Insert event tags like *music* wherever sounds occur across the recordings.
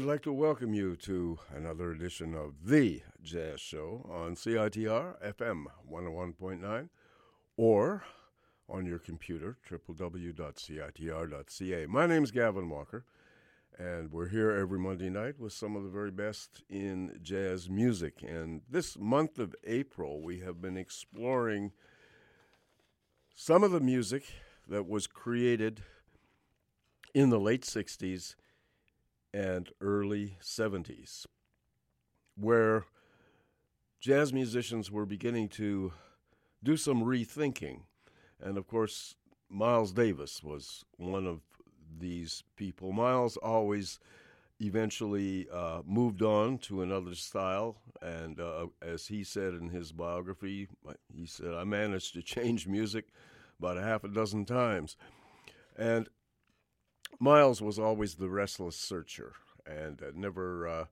would like to welcome you to another edition of The Jazz Show on CITR FM 101.9 or on your computer, www.citr.ca. My name is Gavin Walker, and we're here every Monday night with some of the very best in jazz music. And this month of April, we have been exploring some of the music that was created in the late 60s and early 70s, where jazz musicians were beginning to do some rethinking. And of course, Miles Davis was one of these people. Miles always eventually uh, moved on to another style. And uh, as he said in his biography, he said, I managed to change *laughs* music about a half a dozen times. And Miles was always the restless searcher, and uh, never uh,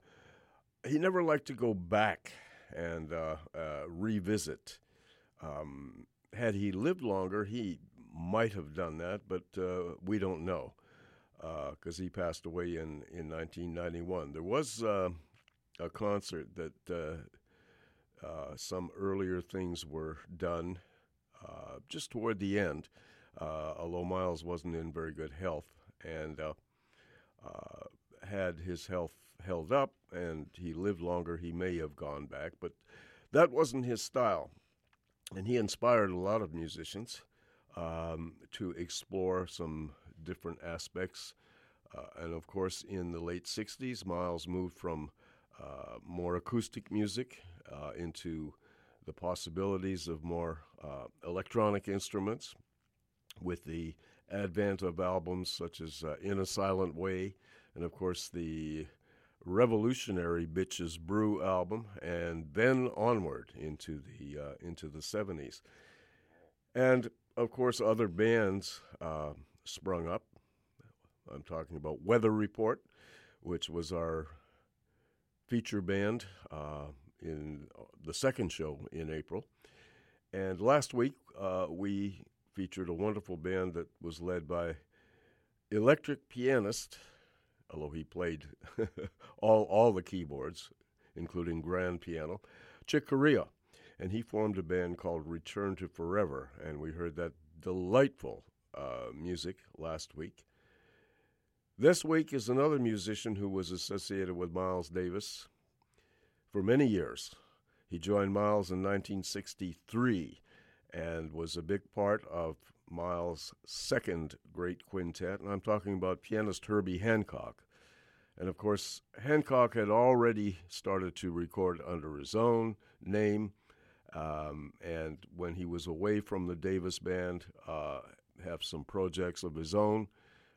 he never liked to go back and uh, uh revisit. Um, had he lived longer, he might have done that, but uh, we don't know because uh, he passed away in, in 1991. There was a concert that some earlier things were done just toward the end, although Miles wasn't in very good health and uh, uh, had his health held up and he lived longer, he may have gone back. But that wasn't his style. And he inspired a lot of musicians um, to explore some different aspects. Uh, and of course, in the late 60s, Miles moved from uh, more acoustic music uh, into the possibilities of more uh, electronic instruments with the advent of albums such as uh, In a Silent Way, and of course the revolutionary Bitches Brew album, and then onward into the uh, into the 70s. And of course, other bands uh, sprung up. I'm talking about Weather Report, which was our feature band uh, in the second show in April. And last week, uh, we featured a wonderful band that was led by electric pianist, although he played *laughs* all, all the keyboards, including grand piano, Chick Corea. And he formed a band called Return to Forever, and we heard that delightful uh, music last week. This week is another musician who was associated with Miles Davis for many years. He joined Miles in 1963 and was a big part of Miles' second great quintet, and I'm talking about pianist Herbie Hancock. And of course, Hancock had already started to record under his own name, um, and when he was away from the Davis band, uh, have some projects of his own,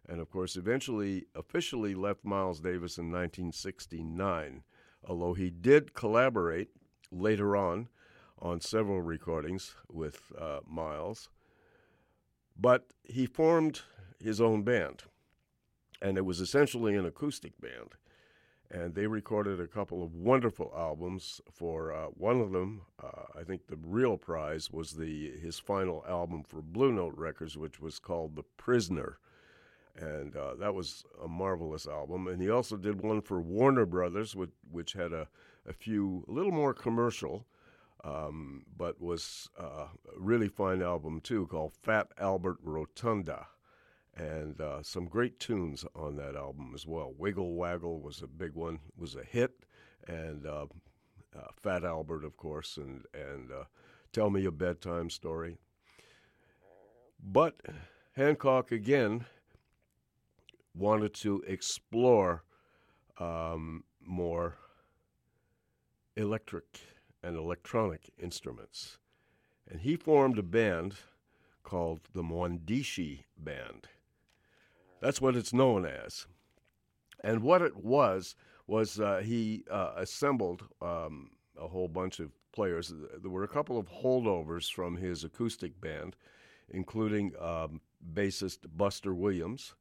and of course, eventually officially left Miles Davis in 1969. Although he did collaborate later on on several recordings with uh, Miles. But he formed his own band, and it was essentially an acoustic band. And they recorded a couple of wonderful albums. For uh, one of them, uh, I think the real prize was the his final album for Blue Note Records, which was called "The Prisoner," and uh, that was a marvelous album. And he also did one for Warner Brothers, which, which had a, a few a little more commercial um, but was uh, a really fine album too called Fat Albert Rotunda. And uh, some great tunes on that album as well. Wiggle Waggle was a big one, was a hit, and uh, uh Fat Albert, of course, and and uh, Tell Me a Bedtime Story. But Hancock again wanted to explore um, more electric and electronic instruments. And he formed a band called the Mwandishi Band. That's what it's known as. And what it was, was uh, he uh, assembled um, a whole bunch of players. There were a couple of holdovers from his acoustic band, including um, bassist Buster Williams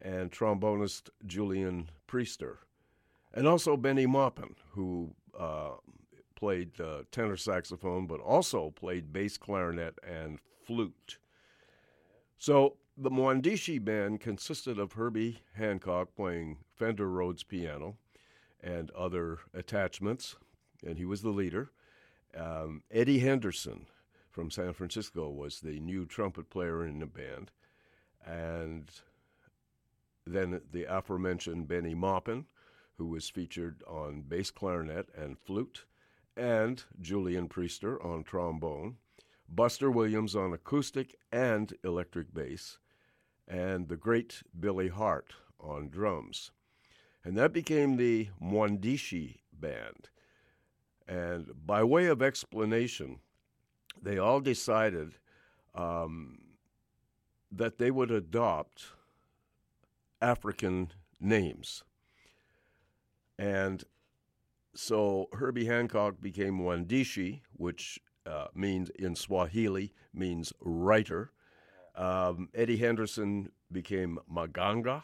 and trombonist Julian Priester, and also Bennie Maupin, who uh, played uh, tenor saxophone, but also played bass clarinet and flute. So the Mwandishi band consisted of Herbie Hancock playing Fender Rhodes piano and other attachments, and he was the leader. Um, Eddie Henderson from San Francisco was the new trumpet player in the band, and then the aforementioned Bennie Maupin, who was featured on bass clarinet and flute, and Julian Priester on trombone, Buster Williams on acoustic and electric bass, and the great Billy Hart on drums. And that became the Mwandishi Band. And by way of explanation, they all decided um, that they would adopt African names. And so Herbie Hancock became Mwandishi, which uh, means in Swahili means writer. Um, Eddie Henderson became Mganga.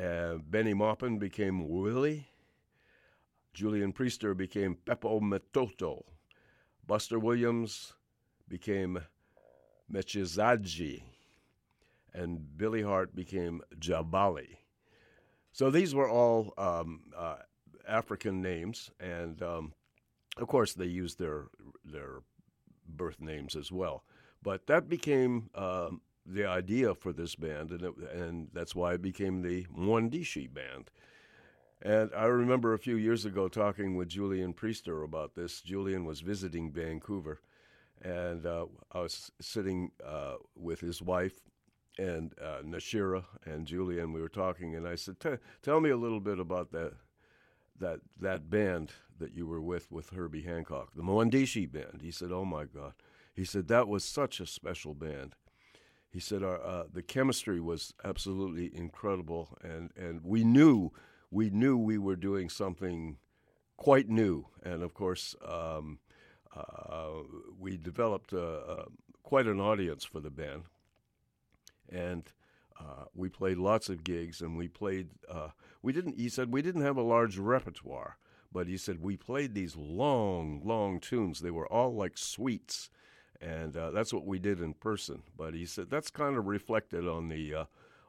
Uh, Bennie Maupin became Willie. Julian Priester became Pepo Mtoto. Buster Williams became Mchezaji. And Billy Hart became Jabali. So these were all um, uh, African names, and um, of course they used their their birth names as well. But that became um, the idea for this band, and, it, and that's why it became the Mwandishi band. And I remember a few years ago talking with Julian Priester about this. Julian was visiting Vancouver, and uh, I was sitting uh, with his wife and uh, Nashira and Julian. We were talking, and I said, "Tell me a little bit about that that that band that you were with with Herbie Hancock, the Mwandishi band." He said, "Oh my God," he said, "that was such a special band." He said, "Our uh, the chemistry was absolutely incredible, and and we knew." we knew we were doing something quite new. And of course, um, uh, we developed uh, uh, quite an audience for the band. And uh, we played lots of gigs, and we played. Uh, we didn't. He said we didn't have a large repertoire, but he said we played these long, long tunes. They were all like suites, and uh, that's what we did in person. But he said that's kind of reflected on the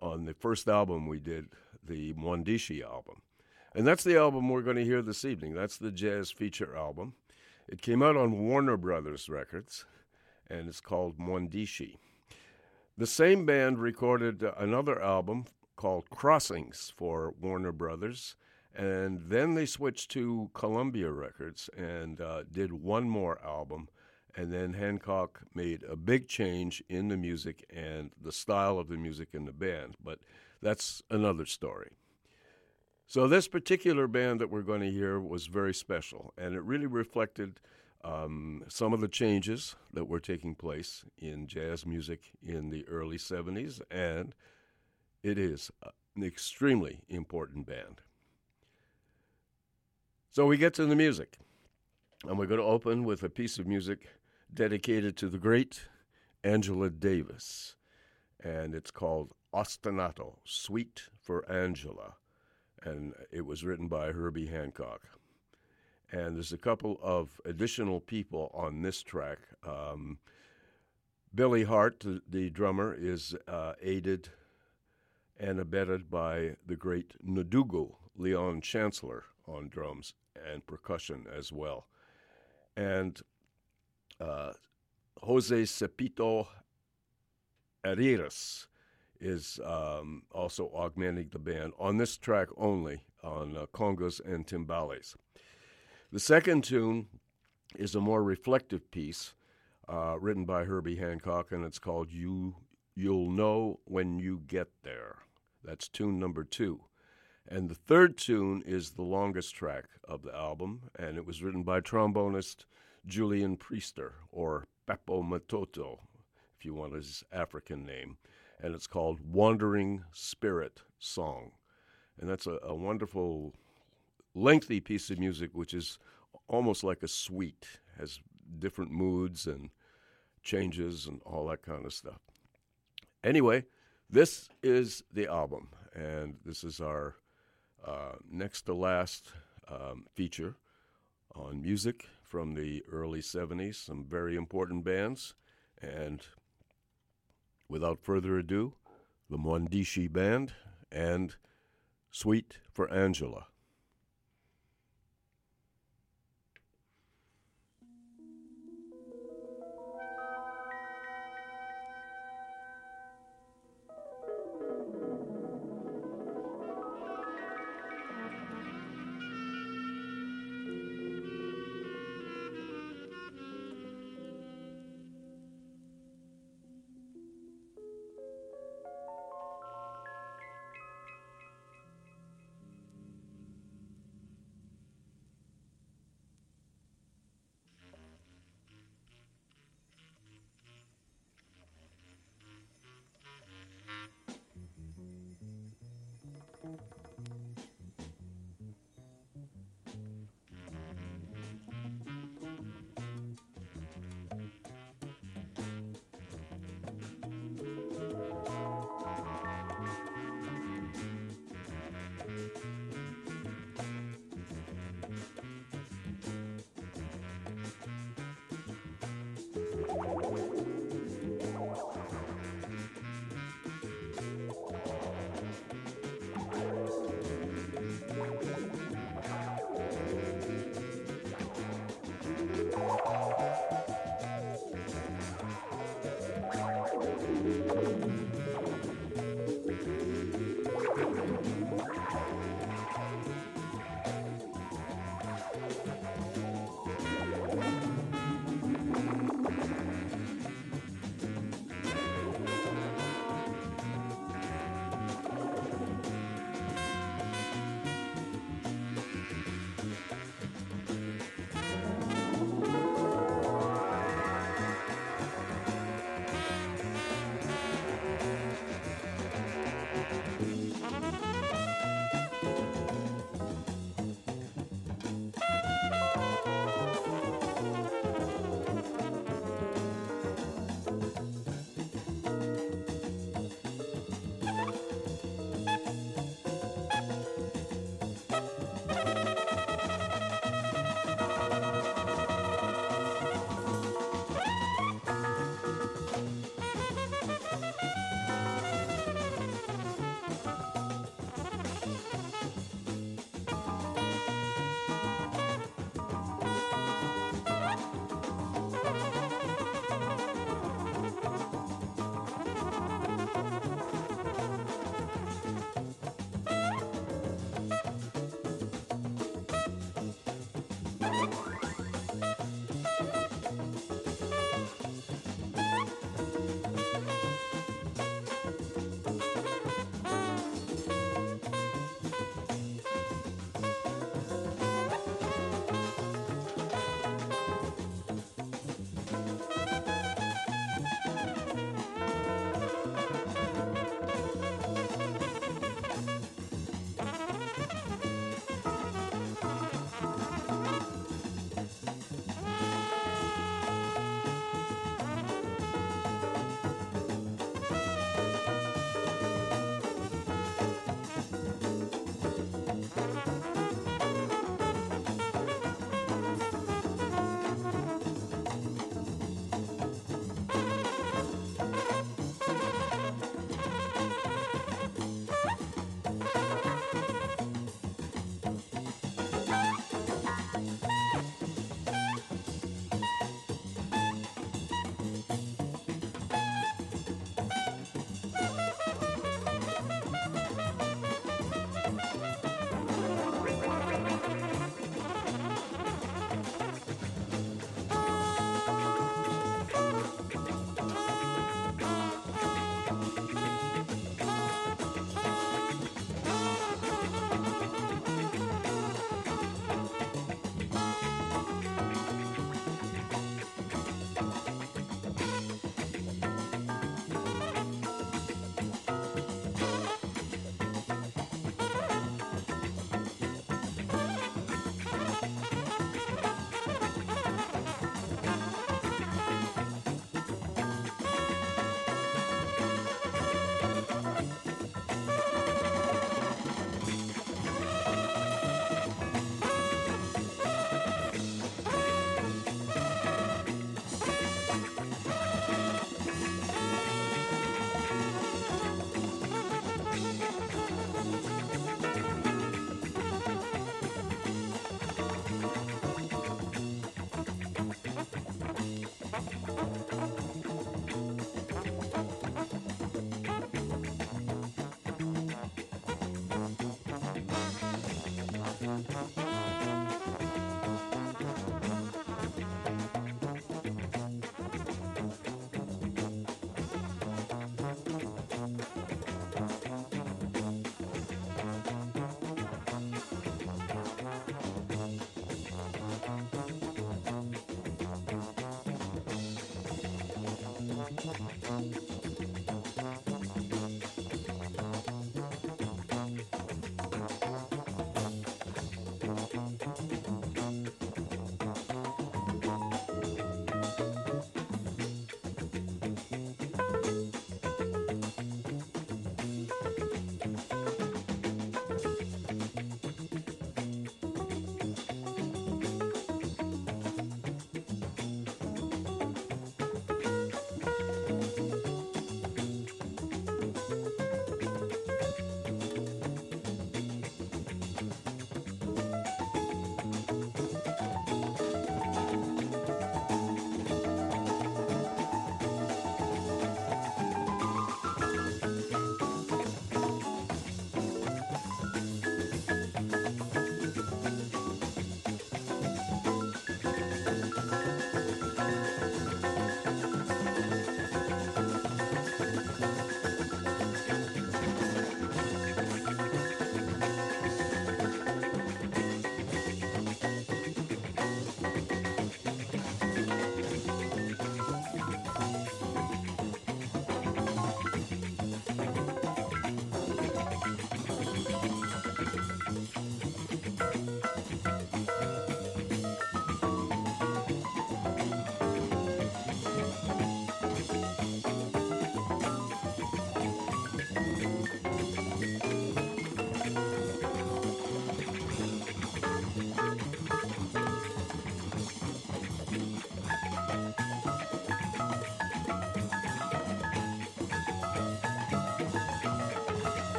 on the first album we did, the Mwandishi album. And that's the album we're going to hear this evening. That's the jazz feature album. It came out on Warner Brothers Records, and it's called Mwandishi. The same band recorded another album called Crossings for Warner Brothers, and then they switched to Columbia Records and uh, did one more album. And then Hancock made a big change in the music and the style of the music in the band. But that's another story. So, this particular band that we're going to hear was very special, and it really reflected um, some of the changes that were taking place in jazz music in the early 70s, and it is an extremely important band. So, we get to the music, and we're going to open with a piece of music dedicated to the great Angela Davis, and it's called Ostinato, Suite for Angela, and it was written by Herbie Hancock. And there's a couple of additional people on this track. Um, Billy Hart, the, drummer, is uh, aided and abetted by the great Ndugu, Leon Chancler, on drums and percussion as well. And uh, Jose Chepito Areas is um, also augmenting the band on this track only on uh, congas and timbales. The second tune is a more reflective piece uh, written by Herbie Hancock, and it's called "You You'll Know When You Get There." That's tune number two. And the third tune is the longest track of the album, and it was written by trombonist Julian Priester, or Pepo Mtoto, if you want his African name and it's called Wandering Spirit Song. And that's a, a wonderful, lengthy piece of music, which is almost like a suite, has different moods and changes and all that kind of stuff. Anyway, this is the album, and this is our uh, next to last um, feature on music from the early 70s, some very important bands, and Without further ado, the Mwandishi Band, and Suite for Angela.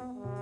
Bye.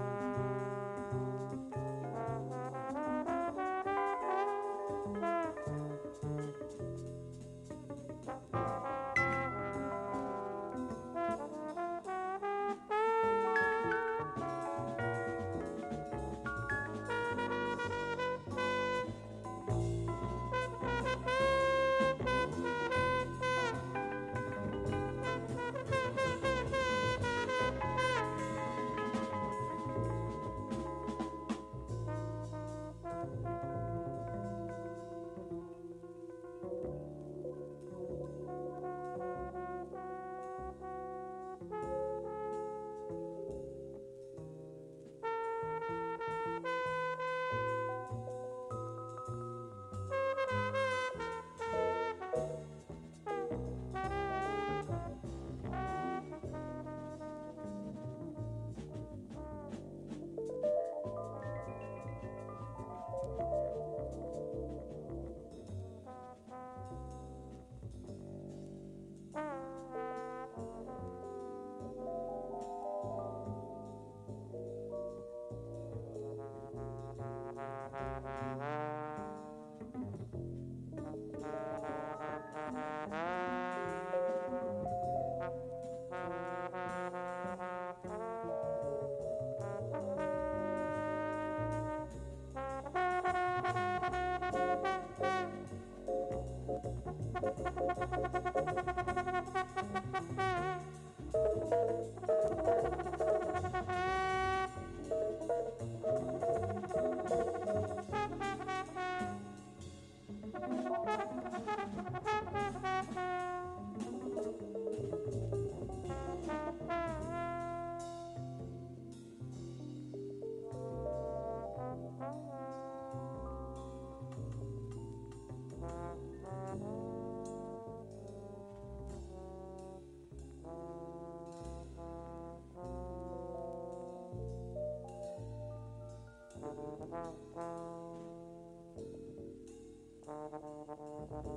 Thank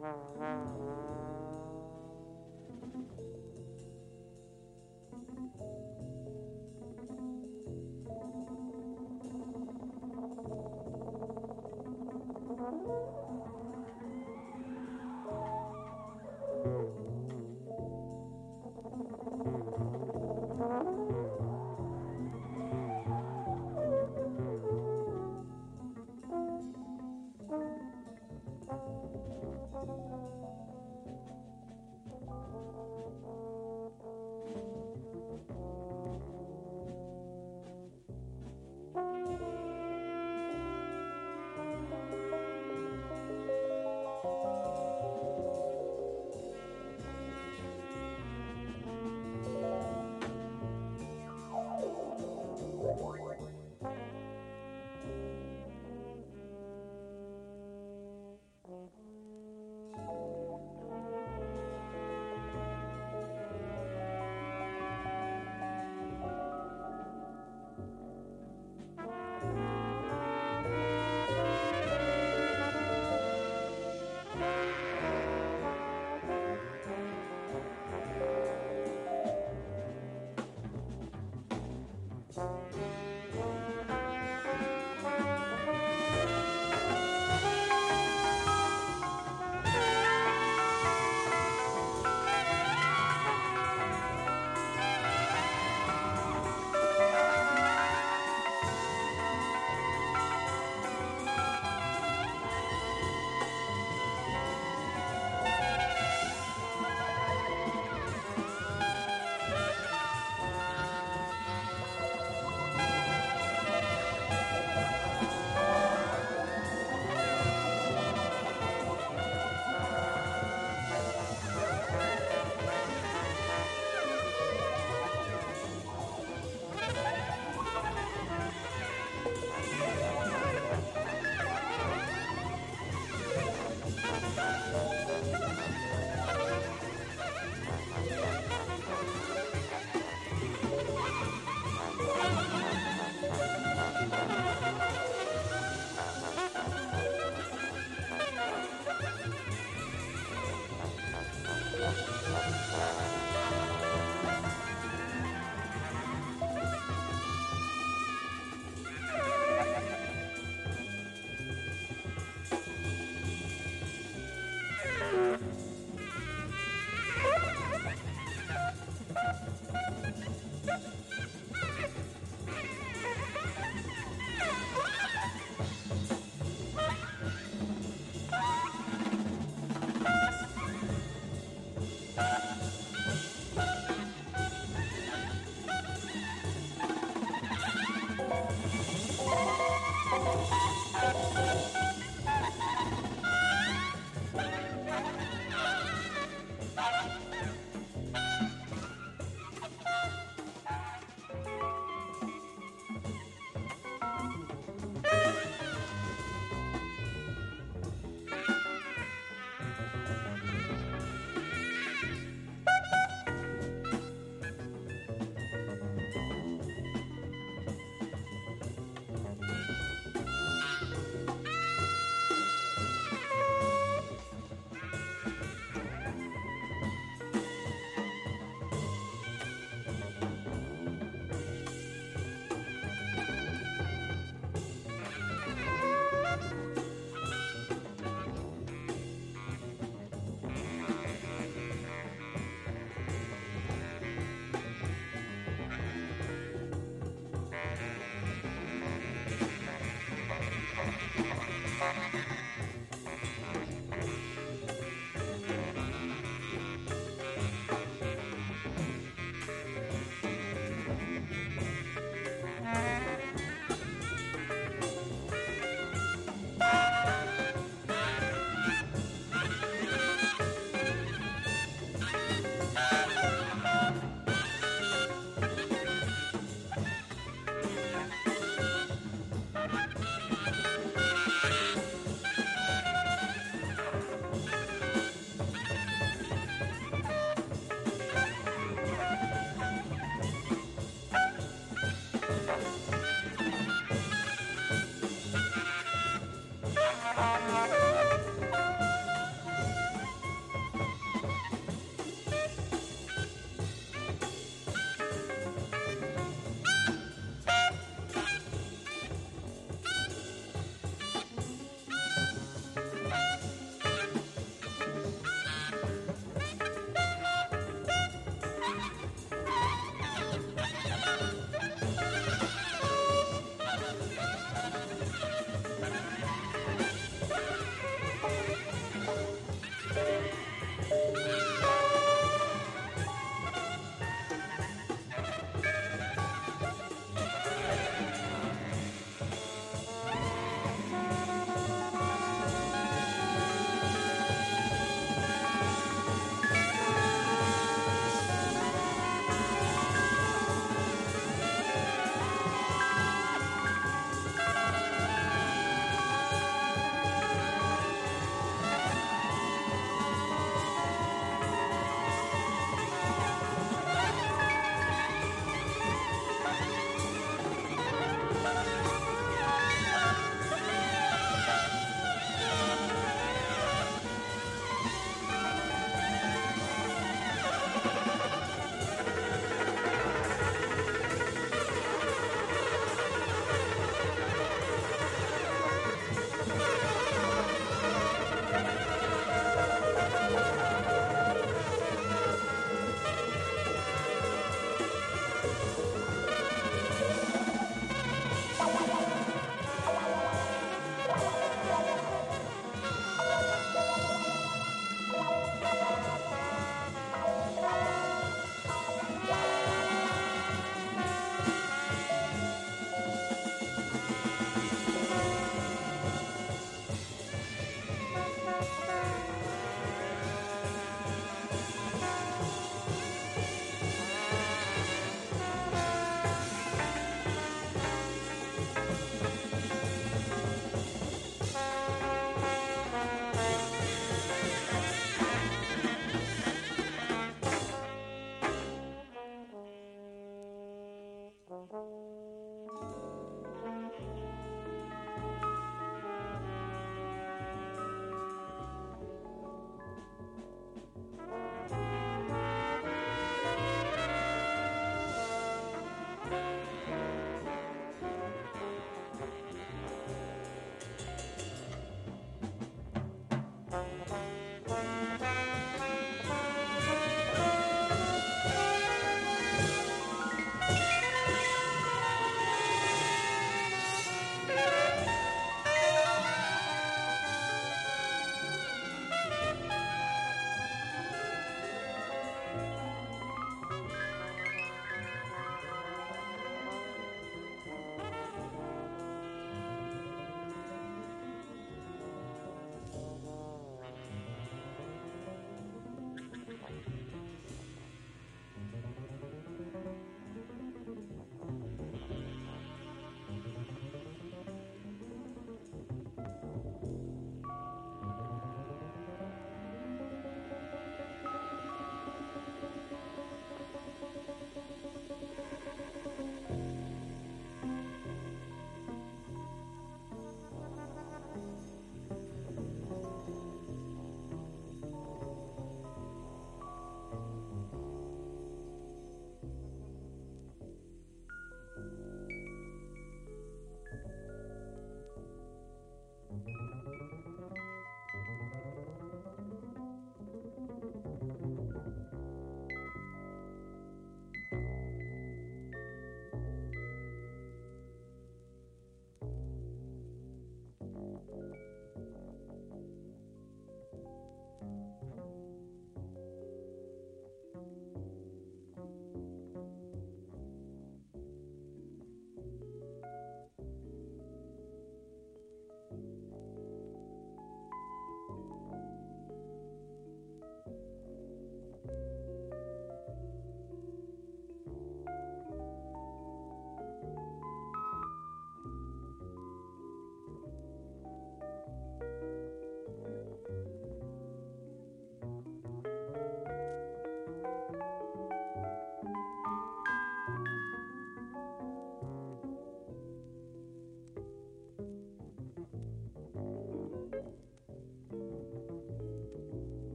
you.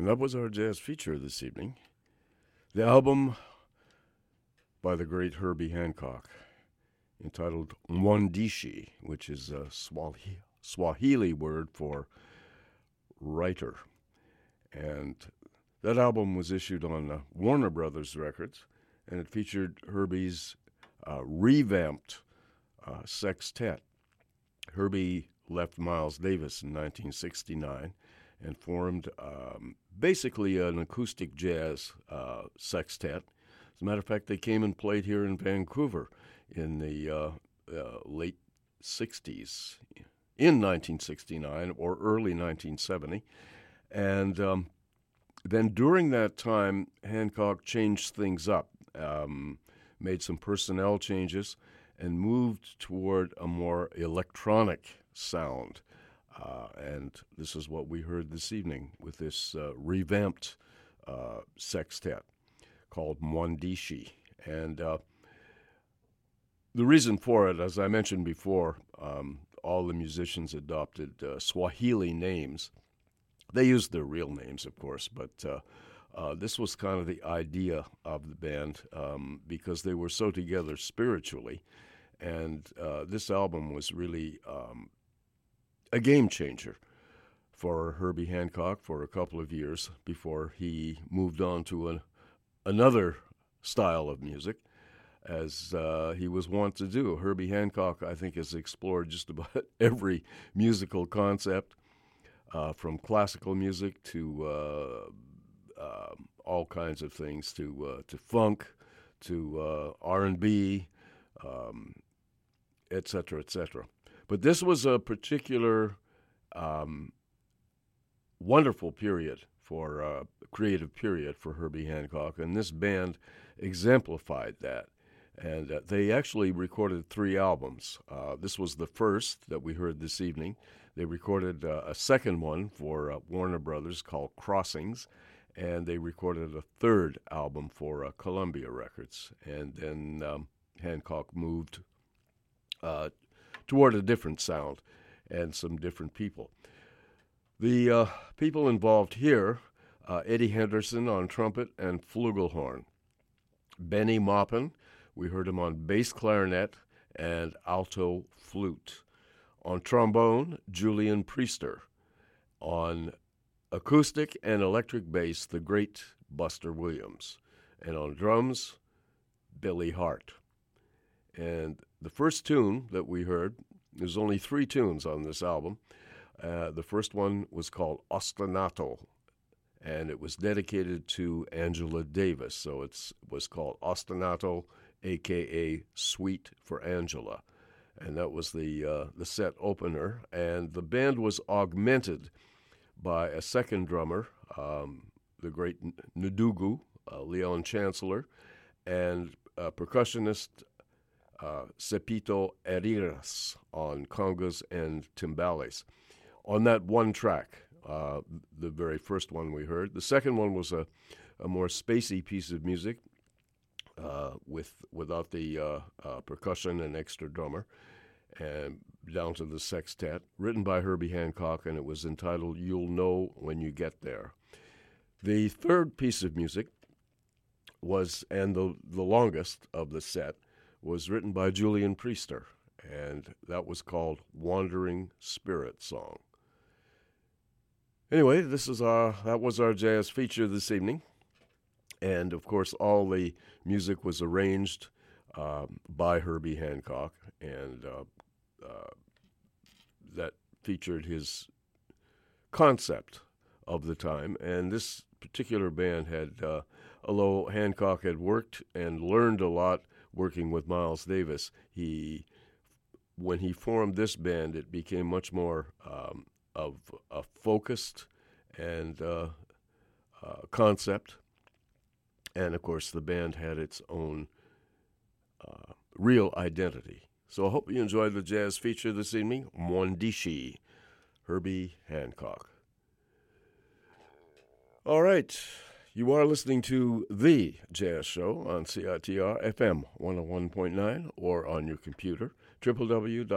And that was our jazz feature this evening. The album by the great Herbie Hancock, entitled Mwandishi, which is a Swahili, word for writer. And that album was issued on uh, Warner Brothers Records, and it featured Herbie's uh, revamped uh, sextet. Herbie left Miles Davis in 1969 and formed um, basically an acoustic jazz uh, sextet. As a matter of fact, they came and played here in Vancouver in the uh, uh, late 60s, in 1969 or early 1970. And um, then during that time, Hancock changed things up, um, made some personnel changes, and moved toward a more electronic sound. Uh, and this is what we heard this evening with this uh, revamped uh, sextet called Mwandishi. And uh, the reason for it, as I mentioned before, um, all the musicians adopted uh, Swahili names. They used their real names, of course, but uh, this was kind of the idea of the band um, because they were so together spiritually. And this album was really um, a game changer for Herbie Hancock for a couple of years before he moved on to an, another style of music as uh, he was wont to do. Herbie Hancock, I think, has explored just about *laughs* every musical concept, uh, from classical music to uh, um, all kinds of things, to uh, to funk, to uh, R and B, etc., um, etc. But this was a particular um, wonderful period for uh, creative period for Herbie Hancock, and this band exemplified that and uh, they actually recorded three albums. Uh, this was the first that we heard this evening. They recorded uh, a second one for uh, Warner Brothers called Crossings, and they recorded a third album for uh, Columbia Records. And then um, Hancock moved toward a different sound and some different people. The uh, people involved here uh, Eddie Henderson on trumpet and flugelhorn, Bennie Maupin we heard him on bass clarinet and alto flute. On trombone, Julian Priester. On acoustic and electric bass, the great Buster Williams. And on drums, Billy Hart. And the first tune that we heard, there's only three tunes on this album. Uh, the first one was called Ostinato, and it was dedicated to Angela Davis. So it was called Ostinato aka Suite for Angela. And that was the, uh, the set opener. And the band was augmented by a second drummer, um, the great Ndugu, uh, Leon Chancler, and a percussionist uh, Chepito Areas on congas and timbales. On that one track, uh, the very first one we heard. The second one was a, a more spacey piece of music uh, with without the uh, uh, percussion and extra drummer, and down to the sextet, written by Herbie Hancock, and it was entitled "You'll Know When You Get There." The third piece of music was, and the the longest of the set, was written by Julian Priester, and that was called "Wandering Spirit Song." Anyway, this is our that was our jazz feature this evening and of course, all the music was arranged um, by Herbie Hancock, and uh, uh, that featured his concept of the time. And this particular band had, uh, although Hancock had worked and learned a lot working with Miles Davis, he when he formed this band, it became much more um, of a focused and uh, uh, concept and of course, the band had its own uh, real identity. So I hope you enjoyed the jazz feature this evening. Mwandishi, Herbie Hancock. All right. You are listening to The Jazz Show on CITR FM 101.9 or on your computer, www.citr.ca.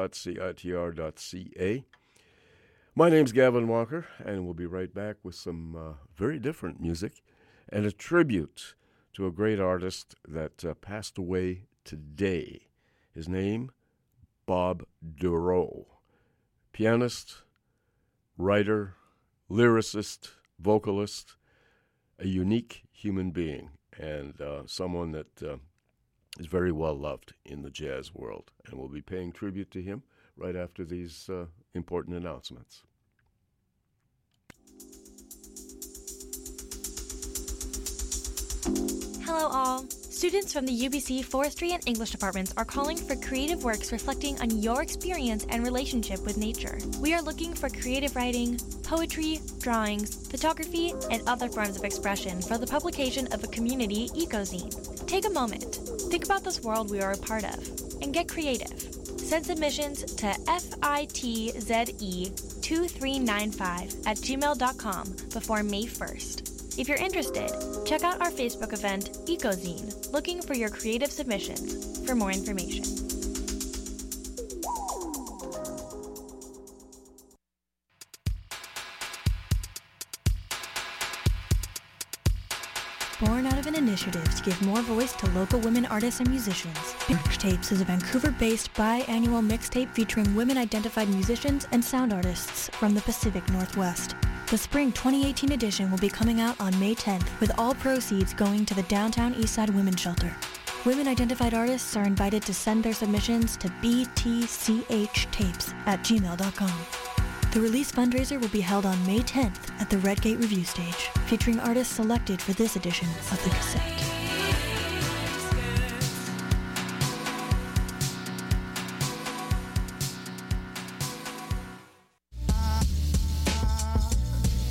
My name's Gavin Walker, and we'll be right back with some uh, very different music and a tribute to a great artist that uh, passed away today. His name, Bob Dorough. Pianist, writer, lyricist, vocalist, a unique human being, and uh, someone that uh, is very well loved in the jazz world. And we'll be paying tribute to him right after these uh, important announcements. Hello, all. Students from the UBC Forestry and English departments are calling for creative works reflecting on your experience and relationship with nature. We are looking for creative writing, poetry, drawings, photography, and other forms of expression for the publication of a community ecozine. Take a moment, think about this world we are a part of, and get creative. Send submissions to fitze2395 at gmail.com before May 1st. If you're interested, check out our Facebook event, Ecozine, looking for your creative submissions for more information. Born out of an initiative to give more voice to local women artists and musicians, Mixtapes is a Vancouver-based biannual mixtape featuring women-identified musicians and sound artists from the Pacific Northwest. The spring 2018 edition will be coming out on May 10th, with all proceeds going to the Downtown Eastside Women's Shelter. Women identified artists are invited to send their submissions to btchtapes at gmail.com. The release fundraiser will be held on May 10th at the Red Gate Revue Stage, featuring artists selected for this edition of the cassette.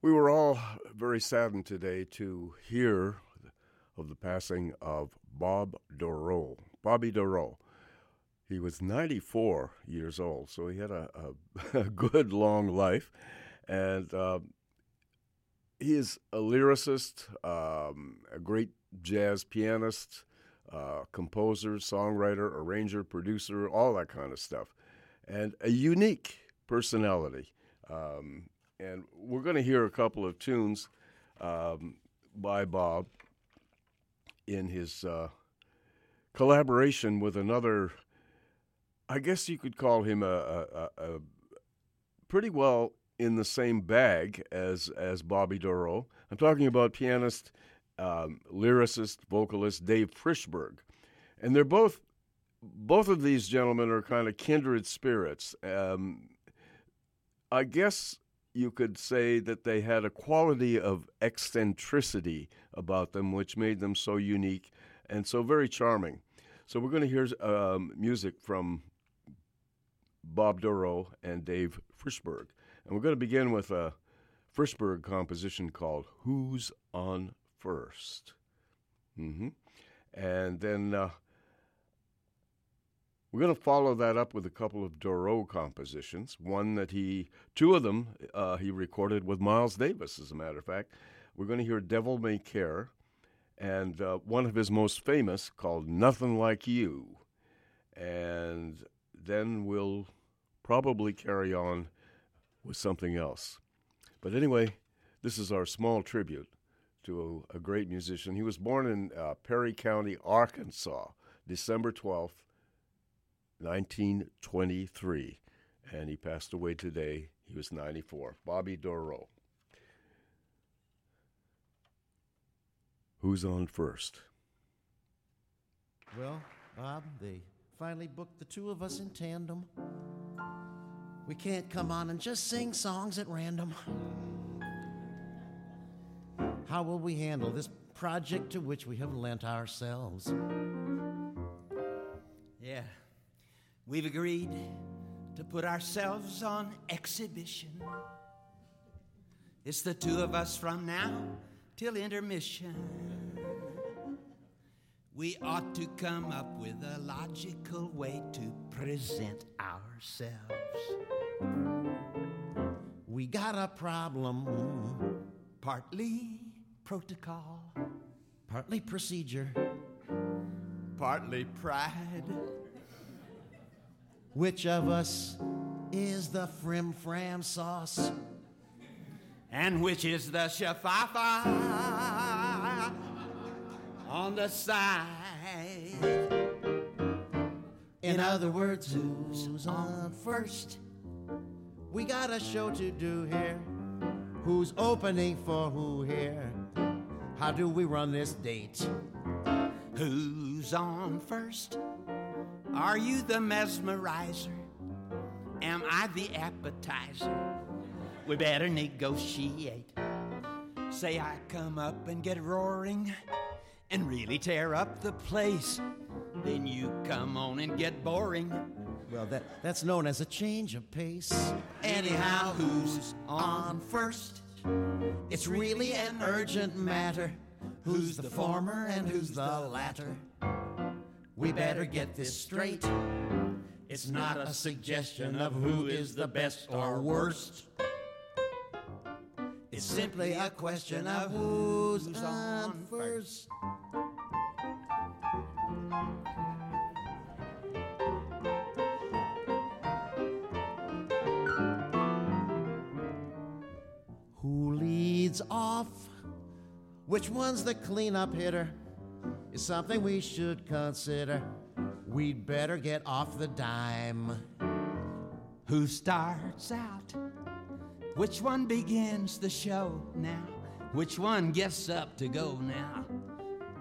We were all very saddened today to hear of the passing of Bob Dorough, Bobby Dorough. He was 94 years old, so he had a, a, *laughs* a good long life. And uh, he is a lyricist, um, a great jazz pianist, uh, composer, songwriter, arranger, producer, all that kind of stuff. And a unique personality. Um, and we're going to hear a couple of tunes um, by Bob in his uh, collaboration with another. I guess you could call him a, a, a, pretty well in the same bag as as Bobby Dorough. I'm talking about pianist, um, lyricist, vocalist Dave Frishberg, and they're both both of these gentlemen are kind of kindred spirits. Um, I guess you could say that they had a quality of eccentricity about them, which made them so unique and so very charming. So we're going to hear um, music from Bob Dorough and Dave Frishberg. And we're going to begin with a Frishberg composition called Who's on 1st mm-hmm. And then uh, we're going to follow that up with a couple of Dorough compositions. One that he, two of them, uh, he recorded with Miles Davis, as a matter of fact. We're going to hear Devil May Care, and uh, one of his most famous called Nothing Like You. And then we'll probably carry on with something else. But anyway, this is our small tribute to a, a great musician. He was born in uh, Perry County, Arkansas, December 12th, 1923, and he passed away today. He was 94. Bobby Dorough. Who's on first? Well, Bob, they finally booked the two of us in tandem. We can't come on and just sing songs at random. How will we handle this project to which we have lent ourselves? Yeah, We've agreed to put ourselves on exhibition. It's the two of us from now till intermission. We ought to come up with a logical way to present ourselves. We got a problem, Partly protocol, partly procedure. partly pride. Which of us is the frim fram sauce? And which is the shafafa on the side? In other words, who's on first? We got a show to do here. Who's opening for who here? How do we run this date? Who's on first? Are you the mesmerizer? Am I the appetizer? We better negotiate. Say I come up and get roaring and really tear up the place. Then you come on and get boring. Well, that, that's known as a change of pace. Anyhow, who's on first? It's really an urgent matter. Who's the former and who's the latter? We better get this straight. It's not a suggestion of who is the best or worst. It's simply a question of who's on first. Who leads off? Which one's the cleanup hitter? Is something we should consider. We'd better get off the dime. Who starts out? Which one begins the show now? Which one gets up to go now?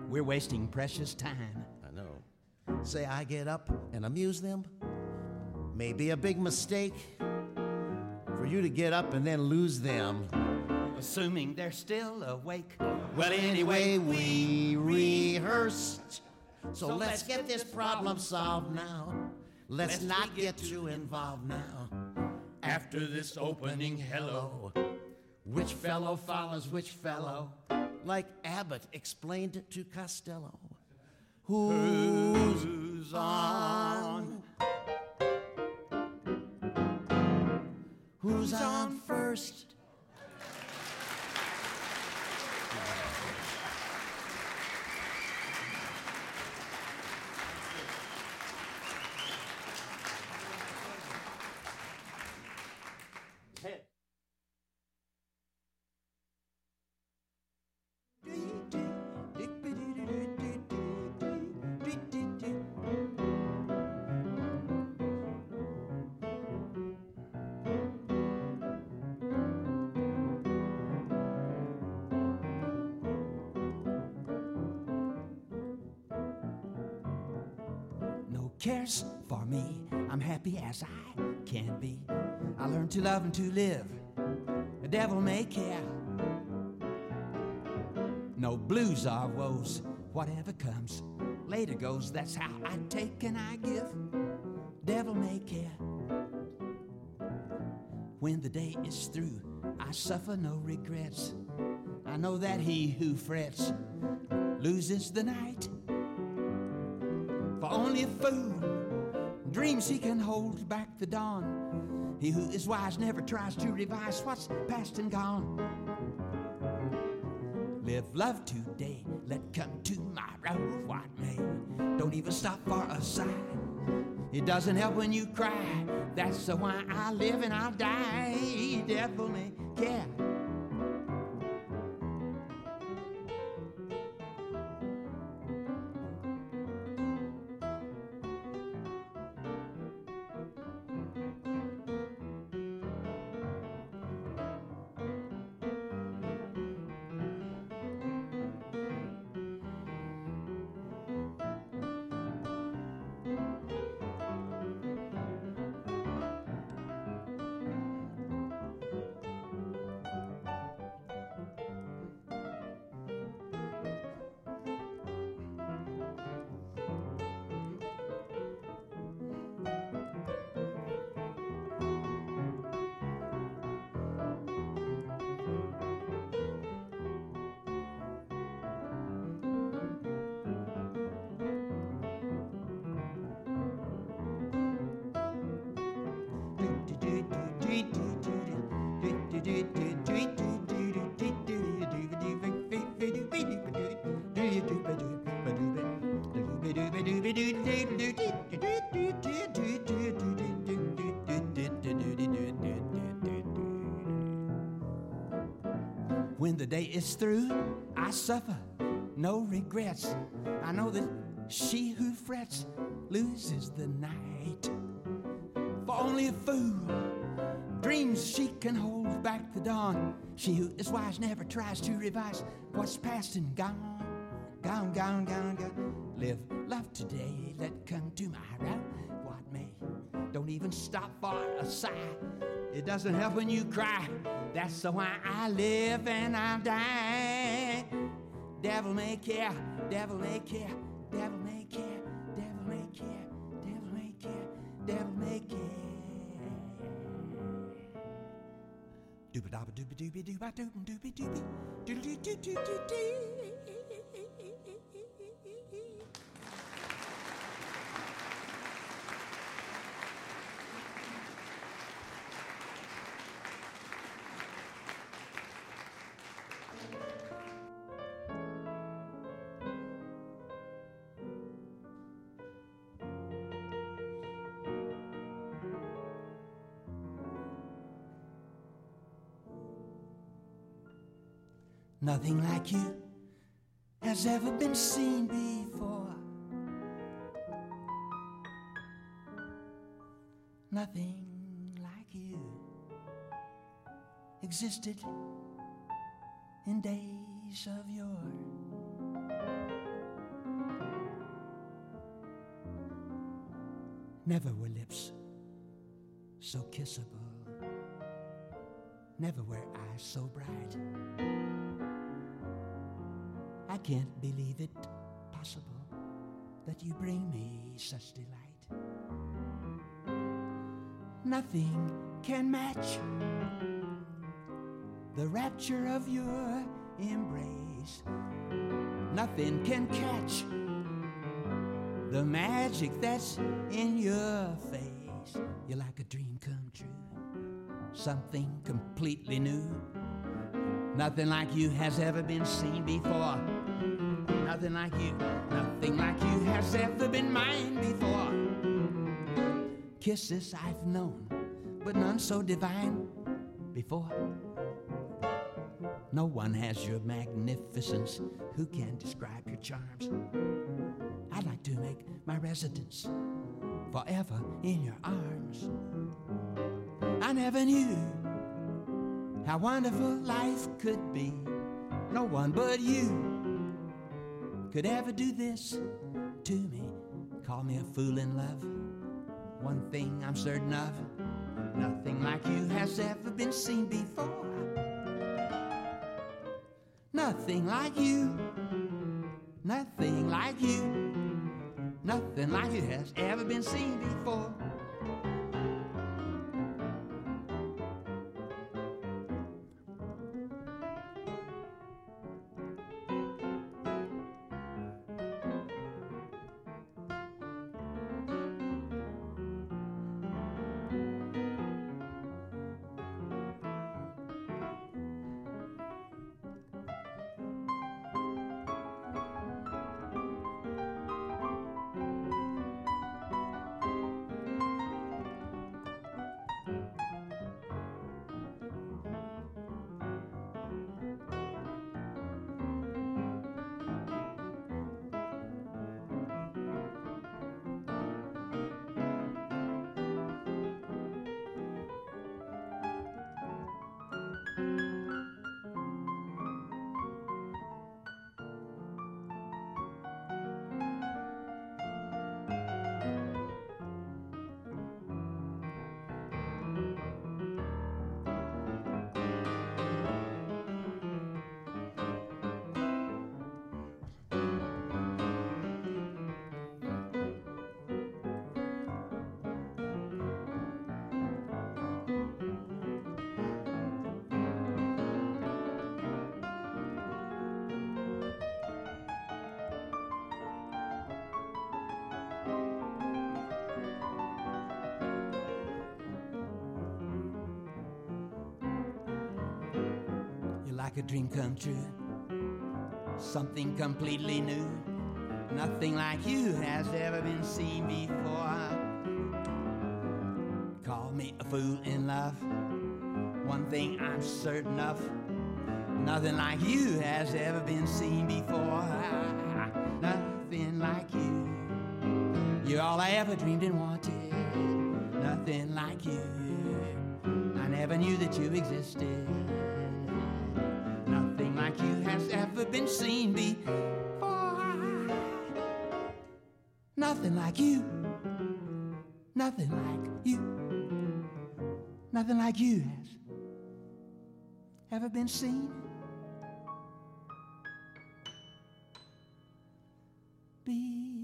We're wasting precious time. I know. Say I get up and amuse them. Maybe a big mistake for you to get up and then lose them. Assuming they're still awake. Well, anyway, we rehearsed. So let's get this problem solved now. Let's not get too involved now. After this opening hello, which fellow follows which fellow? Like Abbott explained to Costello. Who's on? Who's on first? Cares for me. I'm happy as I can be. I learned to love and to live. The devil may care. No blues or woes. Whatever comes, later goes. That's how I take and I give. Devil may care. When the day is through, I suffer no regrets. I know that he who frets loses the night. For only a fool dreams he can hold back the dawn. He who is wise never tries to revise what's past and gone. Live love today, let come tomorrow what may. Don't even stop for a sigh. It doesn't help when you cry. That's the why I live and I'll die. Devil may care. Is through, I suffer no regrets. I know that she who frets loses the night. For only a fool dreams she can hold back the dawn. She who is wise never tries to revise what's past and gone. Gone, gone, gone, gone. Live, love today, let come to my. Don't even stop for a sigh. It doesn't help when you cry. That's the why I live and I die. Devil may care, devil may care, devil may care, devil may care, devil may care, devil may care. Dooba dabba dooba dooby dooba dooba dooby dooby doo doo doo doo doo doo. Nothing like you has ever been seen before. Nothing like you existed in days of yore. Never were lips so kissable. Never were eyes so bright. I can't believe it possible that you bring me such delight. Nothing can match the rapture of your embrace. Nothing can catch the magic that's in your face. You're like a dream come true, something completely new. Nothing like you has ever been seen before. Nothing like you, nothing like you has ever been mine before. Kisses I've known, but none so divine before. No one has your magnificence. Who can describe your charms? I'd like to make my residence forever in your arms. I never knew how wonderful life could be. No one but you could ever do this to me. Call me a fool in love. One thing I'm certain of nothing like you has ever been seen before. Nothing like you, nothing like you, nothing like you has ever been seen before. Like a dream come true, something completely new. Nothing like you has ever been seen before. Call me a fool in love. One thing I'm certain of Nothing like you has ever been seen before. Nothing like you. You're all I ever dreamed and wanted. Nothing like you. I never knew that you existed. Nothing like you. Nothing like you. Nothing like you has ever been seen before.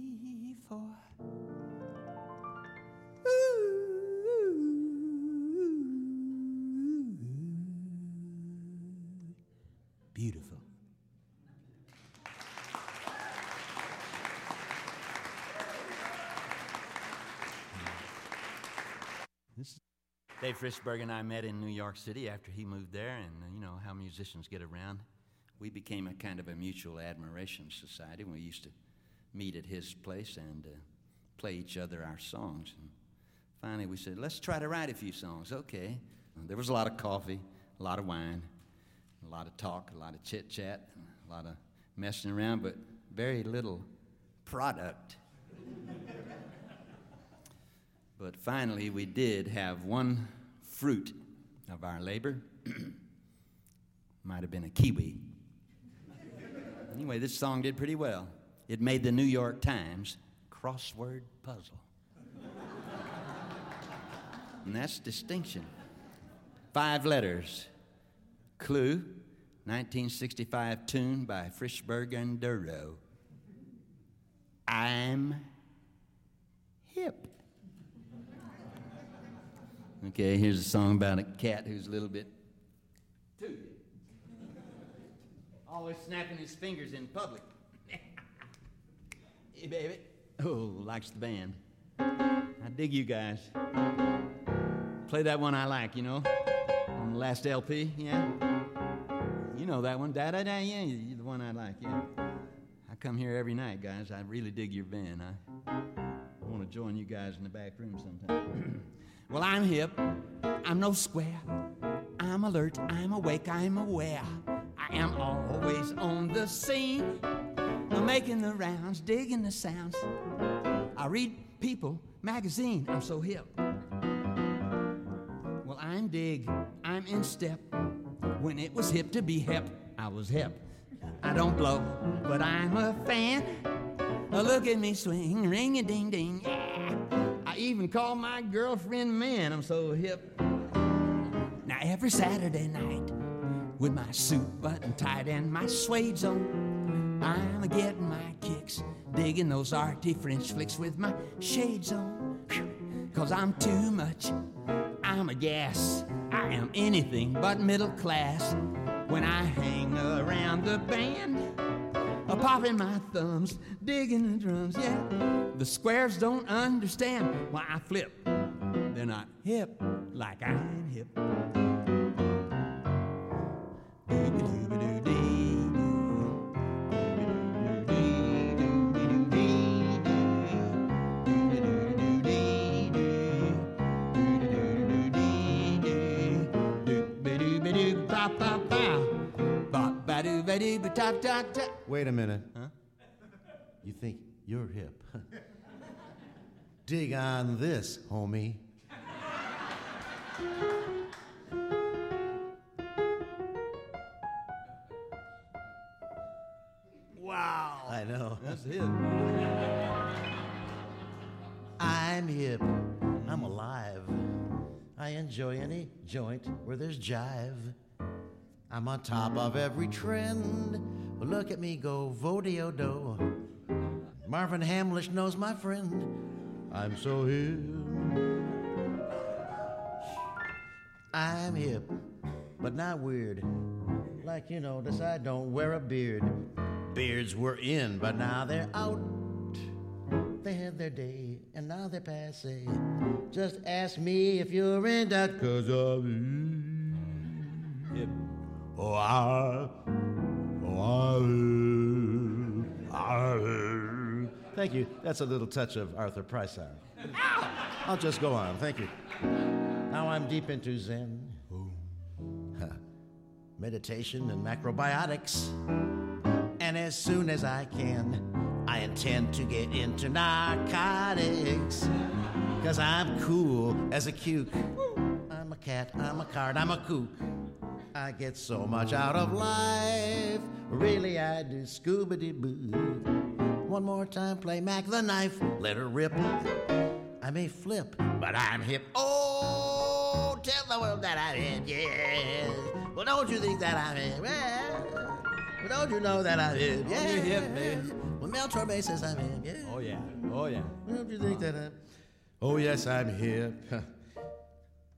Dave Frishberg and I met in New York City after he moved there, and you know how musicians get around. We became a kind of a mutual admiration society. We used to meet at his place and uh, play each other our songs. And finally, we said, let's try to write a few songs. Okay. And there was a lot of coffee, a lot of wine, a lot of talk, a lot of chit chat, a lot of messing around, but very little product. *laughs* But finally, we did have one fruit of our labor. *clears throat* Might have been a kiwi. Anyway, this song did pretty well. It made the New York Times crossword puzzle. and that's distinction. Five letters. Clue, 1965 tune by Frishberg and Dorough. I'm hip. Okay, here's a song about a cat who's a little bit too. Always snapping his fingers in public. *laughs* hey, baby. Oh, likes the band. I dig you guys. Play that one I like, you know? On the last LP, yeah? You know that one. Da da da, yeah, you're the one I like, yeah. I come here every night, guys. I really dig your band. I, I want to join you guys in the back room sometime. *clears throat* Well, I'm hip, I'm no square. I'm alert, I'm awake, I'm aware. I am always on the scene. I'm making the rounds, digging the sounds. I read People magazine, I'm so hip. Well, I'm dig, I'm in step. When it was hip to be hip, I was hip. I don't blow, but I'm a fan. Look at me swing, ring a ding ding, yeah. Even call my girlfriend man, I'm so hip. Now, every Saturday night, with my suit button tight and my suede on, I'm a getting my kicks, digging those arty French flicks with my shades on. Cause I'm too much, I'm a gas, I am anything but middle class. When I hang around the band, a popping my thumbs, digging the drums, yeah. The squares don't understand why I flip. They're not hip like I'm hip. Wait a minute. Huh? You think you're hip? Dig on this, homie. Wow. I know. That's hip. I'm hip. I'm alive. I enjoy any joint where there's jive. I'm on top of every trend. Look at me go, vodio do. Marvin Hamlisch knows my friend. I'm so hip. I'm hip, but not weird. Like you notice, I don't wear a beard. Beards were in, but now they're out. They had their day, and now they're passe. Just ask me if you're in that, cause I'm Hip. Oh, oh. Thank you. That's a little touch of Arthur Price. I'll just go on. Thank you. Now I'm deep into Zen. Meditation and macrobiotics. And as soon as I can, I intend to get into narcotics. Cause I'm cool as a cuke. I'm a cat, I'm a card, I'm a kook. I get so much out of life. Really, I do scuba dee boo. One more time, play Mack the knife. Let her rip. I may flip, but I'm hip. Oh, tell the world that I'm hip, yeah. Well, don't you think that I'm hip? Well, well don't you know that I'm hip? Yeah, you're hip, man. Well, Mel Torme says I'm hip, yeah. Oh yeah. Oh yeah. Don't you think that I'm? Oh yes, I'm hip.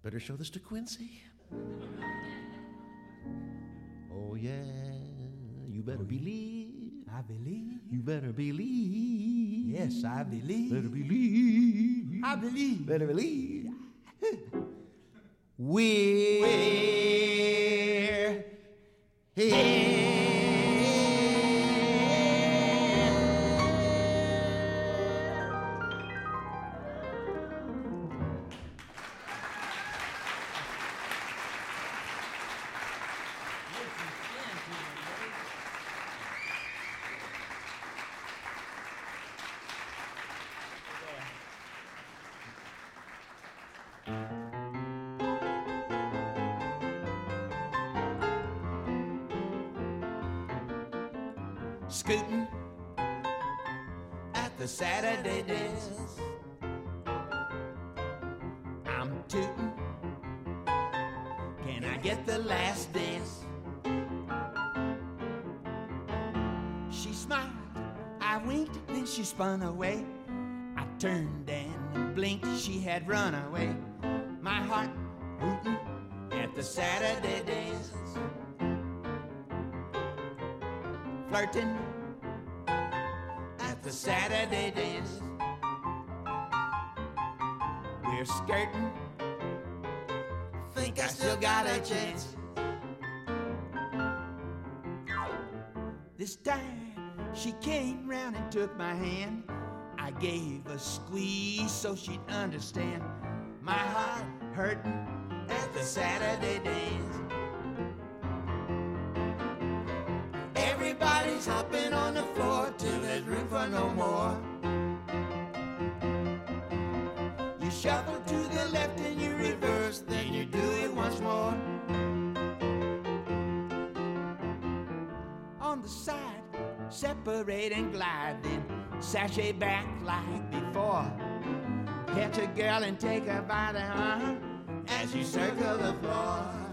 Better show this to Quincy. Oh yeah, you better oh, believe. I believe. You better believe. Yes, I believe. Better believe. I believe. Better believe. We're Scooting spun away. I turned and blinked, she had run away. My heart rooting at the Saturday dance. Flirting at the Saturday dance. We're skirting. Think I still got a chance. This time she came round and took my hand. I gave a squeeze so she'd understand. My heart hurting at the Saturday dance. Everybody's hopping on the floor till there's room for no more. You shuffle to the left and you reverse, then you do it once more. On the side, separate and glide, then sashay back like before. Catch a girl and take her by the arm as you circle the floor.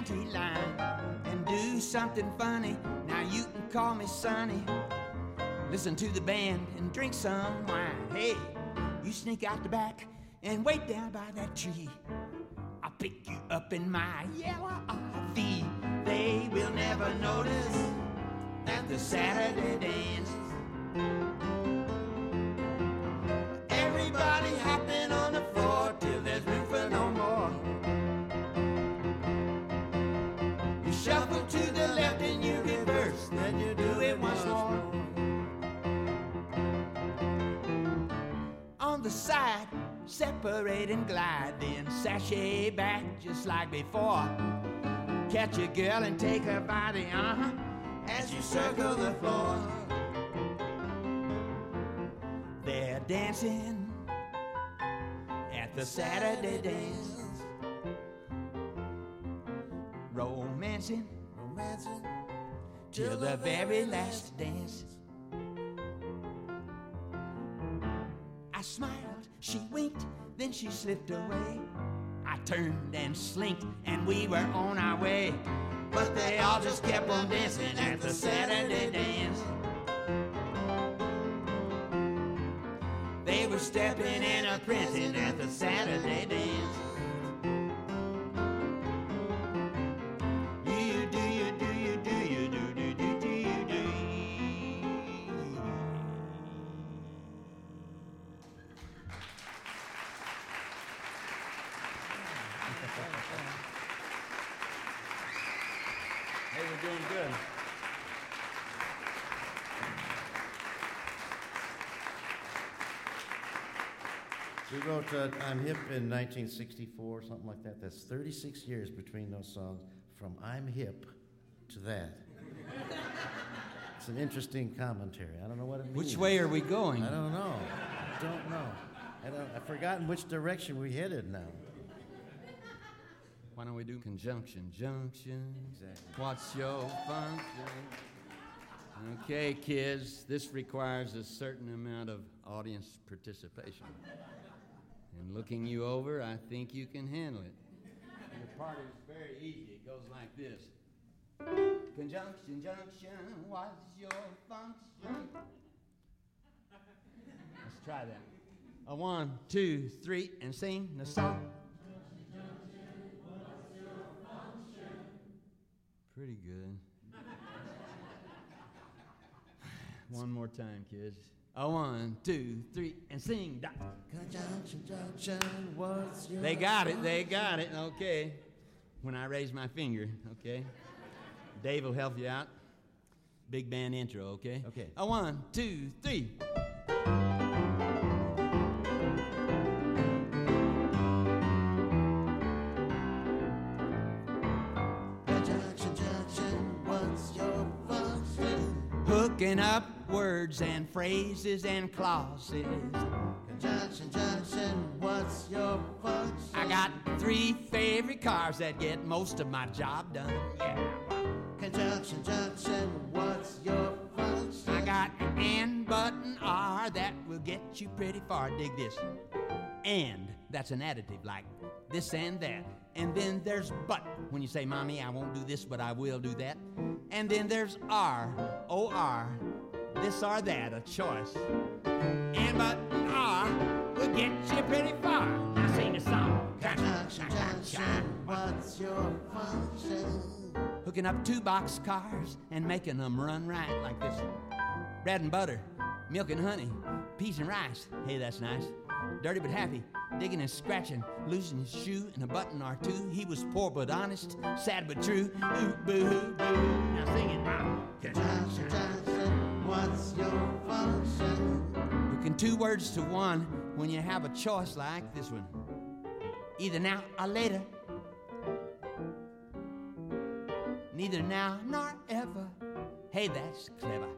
County line and do something funny. Now you can call me Sonny. Listen to the band and drink some wine. Hey, you sneak out the back and wait down by that tree. I'll pick you up in my yellow RV. They will never notice at the Saturday dance. Everybody hopping the side, separate and glide, then sashay back just like before. Catch a girl and take her body, uh huh, as you circle the floor. They're dancing at the Saturday dance. Romancing, Romancing till the very last dance. I smiled, she winked, then she slipped away. I turned and slinked, and we were on our way. But they all just kept on dancing at the Saturday dance. They were stepping and a prancing at the Saturday dance. We wrote uh, I'm Hip in 1964, something like that. That's 36 years between those songs, from I'm Hip to that. it's an interesting commentary. I don't know what it means. Which way are we going? I don't know. I don't know. I don't, I've forgotten which direction we headed now. Why don't we do conjunction? Junction. Exactly. What's your function? Okay, kids, this requires a certain amount of audience participation. And looking you over, I think you can handle it. And the part is very easy. It goes like this. Conjunction, junction, what's your function? Let's try that. A one, two, three, and sing the song. Pretty good. *sighs* One more time, kids. A one, two, three, and sing. Conjunction, junction, what's your They got it. They got it. Okay. When I raise my finger, okay. Dave will help you out. Big band intro, okay? Okay. A one, two, three. Words and phrases and clauses. Conjunction, junction, what's your function? I got three favorite cars that get most of my job done. Yeah. Conjunction, junction, what's your function? I got and button R that will get you pretty far. Dig this. And that's an additive like this and that. And then there's but when you say, Mommy, I won't do this, but I will do that. And then there's R, O R, this or that, a choice. And button R will get you pretty far. Now sing the song. What's your function? hooking up two box cars and making them run right like this. Bread and butter, milk and honey, peas and rice. Hey, that's nice. Dirty but happy, digging and scratching, losing his shoe and a button or two. He was poor but honest, sad but true. Ooh, boo, hoo, boo. Now sing it. Conjunction, junction, what's your function? Hooking two words to one when you have a choice like this one. Either now or later. Neither now nor ever. Hey, that's clever.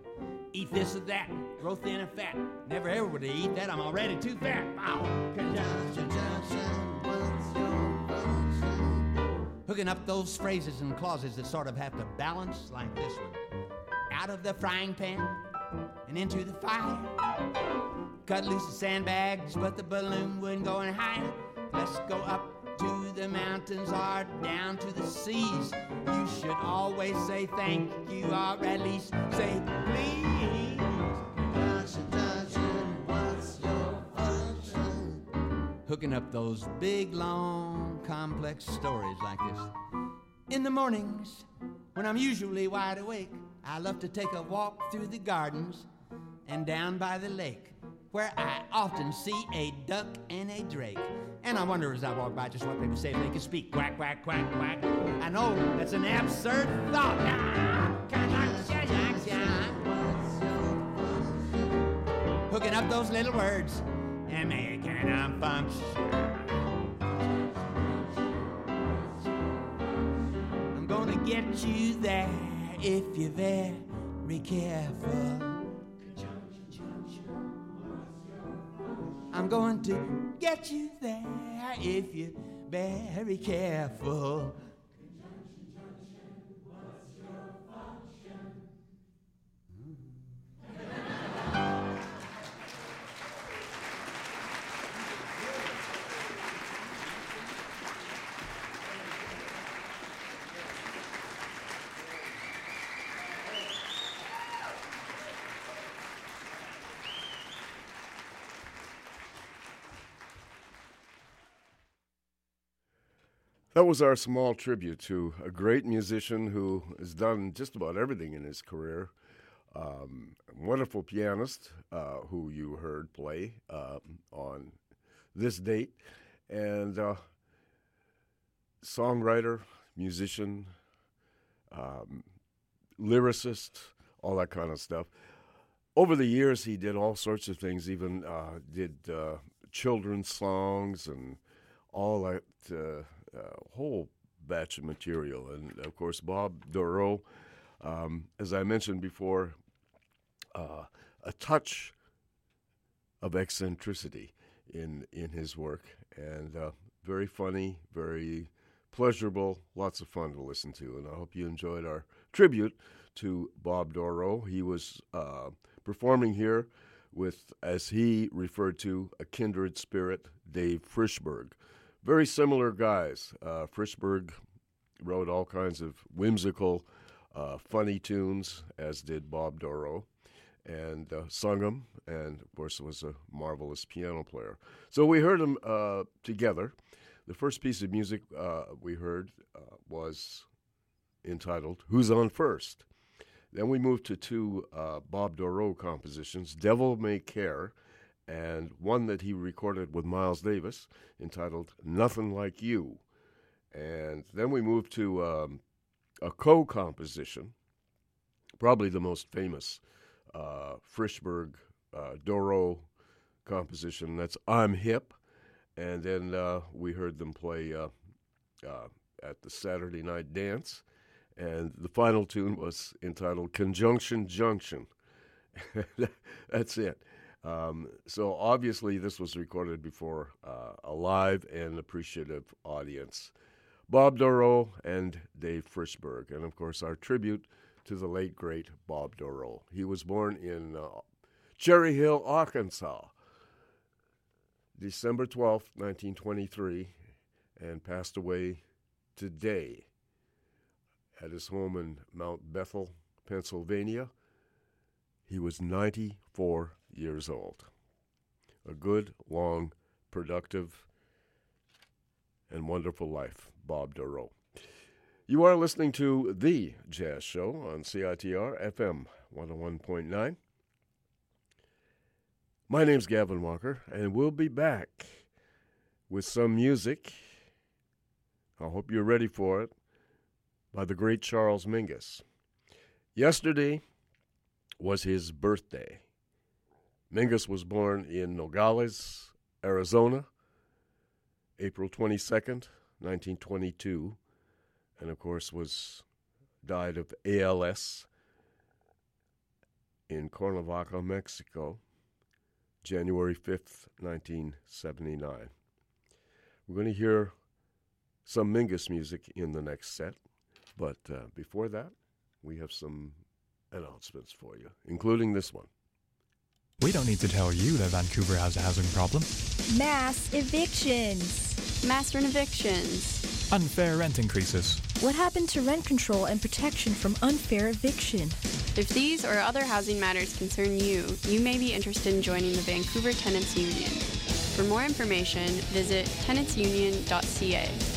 Eat this or that, grow thin and fat. Never ever would I eat that, I'm already too fat. Ow. Conjunction, junction, what's your function? Hooking up those phrases and clauses that sort of have to balance like this one. Out of the frying pan and into the fire. Cut loose the sandbags, but the balloon wouldn't go any higher. Let's go up to the mountains or down to the seas. You should always say thank you, or at least say please. Hooking up those big, long, complex stories like this. In the mornings, when I'm usually wide awake, I love to take a walk through the gardens and down by the lake, where I often see a duck and a drake. And I wonder as I walk by just what they people say if they could speak. Quack, quack, quack, quack. I know that's an absurd thought. Ah, Hooking up those little words and making them function. I'm gonna get you there if you're very careful. I'm going to get you there if you're very careful. That was our small tribute to a great musician who has done just about everything in his career. Um, wonderful pianist uh, who you heard play uh, on this date, and uh, songwriter, musician, um, lyricist, all that kind of stuff. Over the years, he did all sorts of things, even uh, did uh, children's songs and all that uh, whole batch of material. And of course, Bob Dorough, um, as I mentioned before, uh, a touch of eccentricity in in his work, and uh, very funny, very pleasurable, lots of fun to listen to. And I hope you enjoyed our tribute to Bob Dorough. He was uh, performing here with, as he referred to, a kindred spirit, Dave Frishberg very similar guys. Uh, Frishberg wrote all kinds of whimsical, uh, funny tunes, as did Bob Dorough, and uh, sung them, and of course was a marvelous piano player. So we heard them uh, together. The first piece of music uh, we heard uh, was entitled "Who's on First? Then we moved to two uh, Bob Dorough compositions, "Devil May Care." And one that he recorded with Miles Davis entitled Nothing Like You. And then we moved to um, a co composition, probably the most famous uh, Frishberg uh, Dorough composition. That's I'm Hip. And then uh, we heard them play uh, uh, at the Saturday Night Dance. And the final tune was entitled Conjunction Junction. *laughs* That's it. Um, so obviously, this was recorded before uh, a live and appreciative audience. Bob Dorough and Dave Frishberg, and of course, our tribute to the late great Bob Dorough. He was born in uh, Cherry Hill, Arkansas, December 12th, 1923, and passed away today at his home in Mount Bethel, Pennsylvania. He was 94 years old. A good, long, productive, and wonderful life, Bob Dorough. You are listening to The Jazz Show on CITR FM 101.9. My name's Gavin Walker, and we'll be back with some music. I hope you're ready for it by the great Charles Mingus. Yesterday was his birthday. Mingus was born in Nogales, Arizona, April 22nd, 1922, and of course was died of ALS in Cuernavaca, Mexico, January 5th, 1979. We're going to hear some Mingus music in the next set, but uh, before that, we have some announcements for you, including this one. We don't need to tell you that Vancouver has a housing problem. Mass evictions. Mass rent evictions. Unfair rent increases. What happened to rent control and protection from unfair eviction? If these or other housing matters concern you, you may be interested in joining the Vancouver Tenants Union. For more information, visit tenantsunion.ca.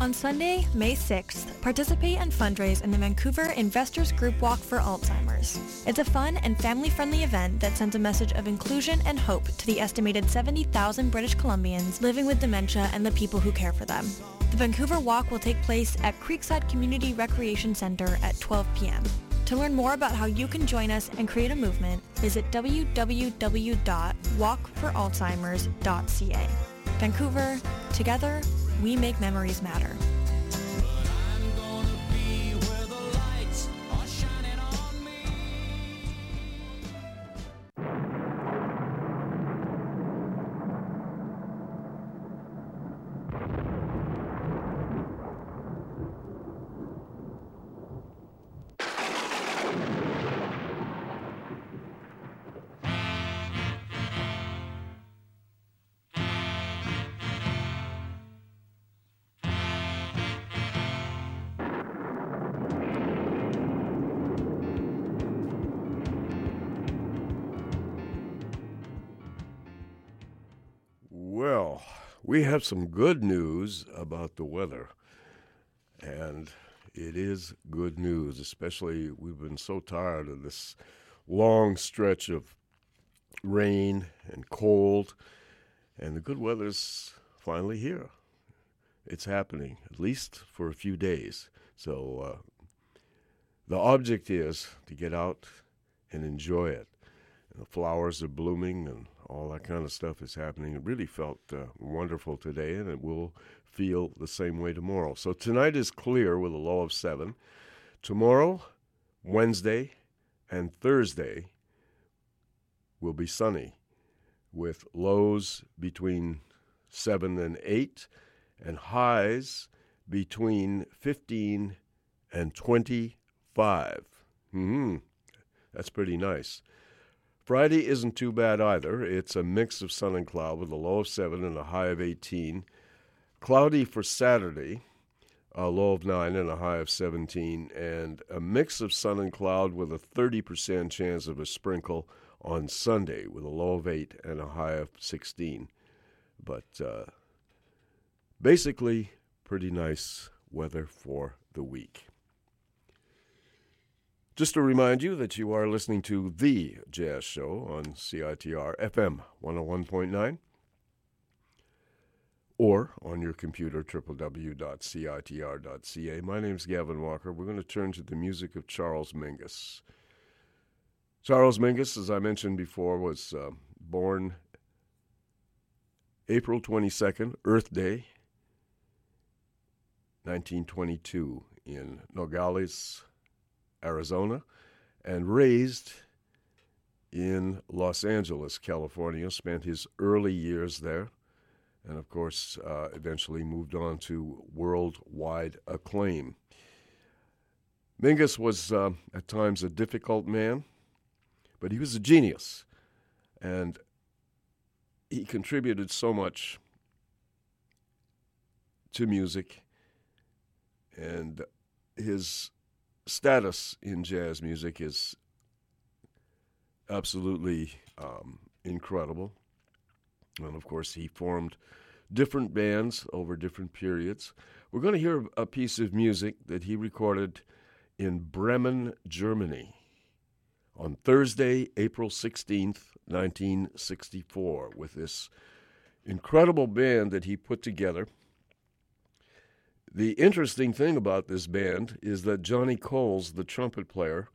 On Sunday, May 6th, participate and fundraise in the Vancouver Investors Group Walk for Alzheimer's. It's a fun and family-friendly event that sends a message of inclusion and hope to the estimated 70,000 British Columbians living with dementia and the people who care for them. The Vancouver Walk will take place at Creekside Community Recreation Center at 12 p.m. To learn more about how you can join us and create a movement, visit www.walkforalzheimers.ca. Vancouver, together, we make memories matter. We have some good news about the weather. And it is good news, especially we've been so tired of this long stretch of rain and cold, and the good weather's finally here. It's happening, at least for a few days. So uh, the object is to get out and enjoy it. And the flowers are blooming and all that kind of stuff is happening. It really felt uh, wonderful today, and it will feel the same way tomorrow. So tonight is clear with a low of seven. Tomorrow, Wednesday, and Thursday will be sunny with lows between 7 and 8 and highs between 15 and 25. Mm-hmm. That's pretty nice. Friday isn't too bad either. It's a mix of sun and cloud with a low of 7 and a high of 18. Cloudy for Saturday, a low of 9 and a high of 17. And a mix of sun and cloud with a 30% chance of a sprinkle on Sunday with a low of 8 and a high of 16. But uh, basically, pretty nice weather for the week. Just to remind you that you are listening to The Jazz Show on CITR FM 101.9 or on your computer, www.citr.ca. My name is Gavin Walker. We're going to turn to the music of Charles Mingus. Charles Mingus, as I mentioned before, was uh, born April 22nd, Earth Day, 1922, in Nogales, Arizona, and raised in Los Angeles, California. Spent his early years there, and of course, uh, eventually moved on to worldwide acclaim. Mingus was uh, at times a difficult man but he was a genius. And he contributed so much to music. And his status in jazz music is absolutely um, incredible. And of course, he formed different bands over different periods. We're going to hear a piece of music that he recorded in Bremen, Germany on Thursday, April 16th, 1964, with this incredible band that he put together. The interesting thing about this band is that Johnny Coles, the trumpet player,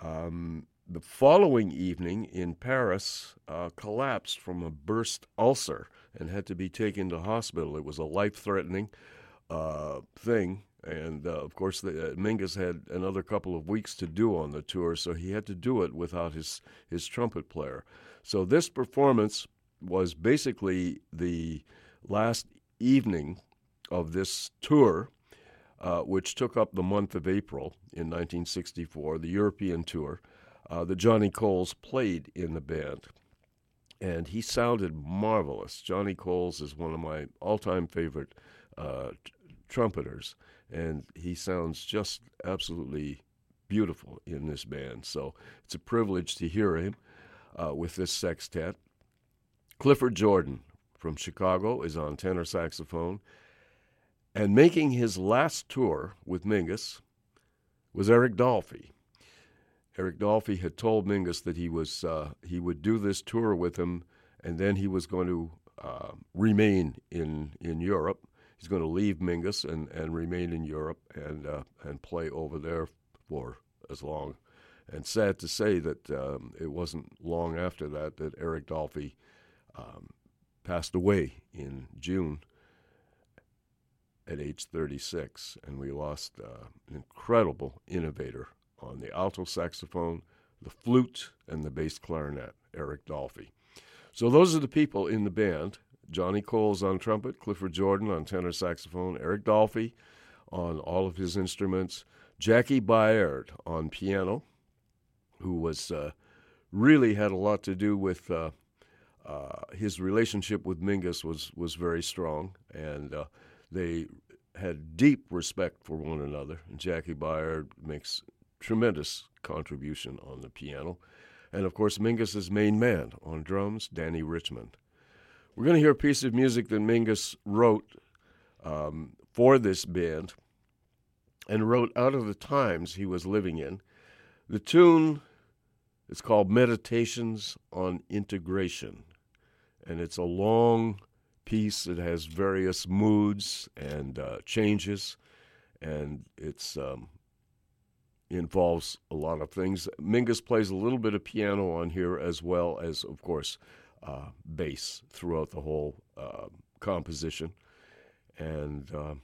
um, the following evening in Paris uh, collapsed from a burst ulcer and had to be taken to hospital. It was a life threatening uh, thing. And uh, of course, the, uh, Mingus had another couple of weeks to do on the tour, so he had to do it without his, his trumpet player. So this performance was basically the last evening of this tour, uh, which took up the month of April in 1964, the European tour. Uh, that Johnny Coles played in the band. And he sounded marvelous. Johnny Coles is one of my all time favorite uh, t- trumpeters and he sounds just absolutely beautiful in this band. So it's a privilege to hear him uh, with this sextet. Clifford Jordan from Chicago is on tenor saxophone. And making his last tour with Mingus was Eric Dolphy. Eric Dolphy had told Mingus that he was uh, he would do this tour with him, and then he was going to uh, remain in in Europe he's going to leave Mingus and, and remain in Europe and uh, and play over there for as long. And sad to say that um, it wasn't long after that that Eric Dolphy um, passed away in June at age 36, and we lost uh, an incredible innovator on the alto saxophone, the flute, and the bass clarinet, Eric Dolphy. So those are the people in the band. Johnny Coles on trumpet, Clifford Jordan on tenor saxophone, Eric Dolphy on all of his instruments, Jaki Byard on piano, who was uh, really had a lot to do with uh, uh, his relationship with Mingus was was very strong, and uh, they had deep respect for one another. And Jaki Byard makes tremendous contribution on the piano, and of course Mingus's main man on drums, Dannie Richmond. We're going to hear a piece of music that Mingus wrote um, for this band and wrote out of the times he was living in. The tune is called Meditations on Integration, and it's a long piece. It has various moods and uh, changes, and it's um, involves a lot of things. Mingus plays a little bit of piano on here as well as, of course, uh, bass throughout the whole uh, composition. And uh,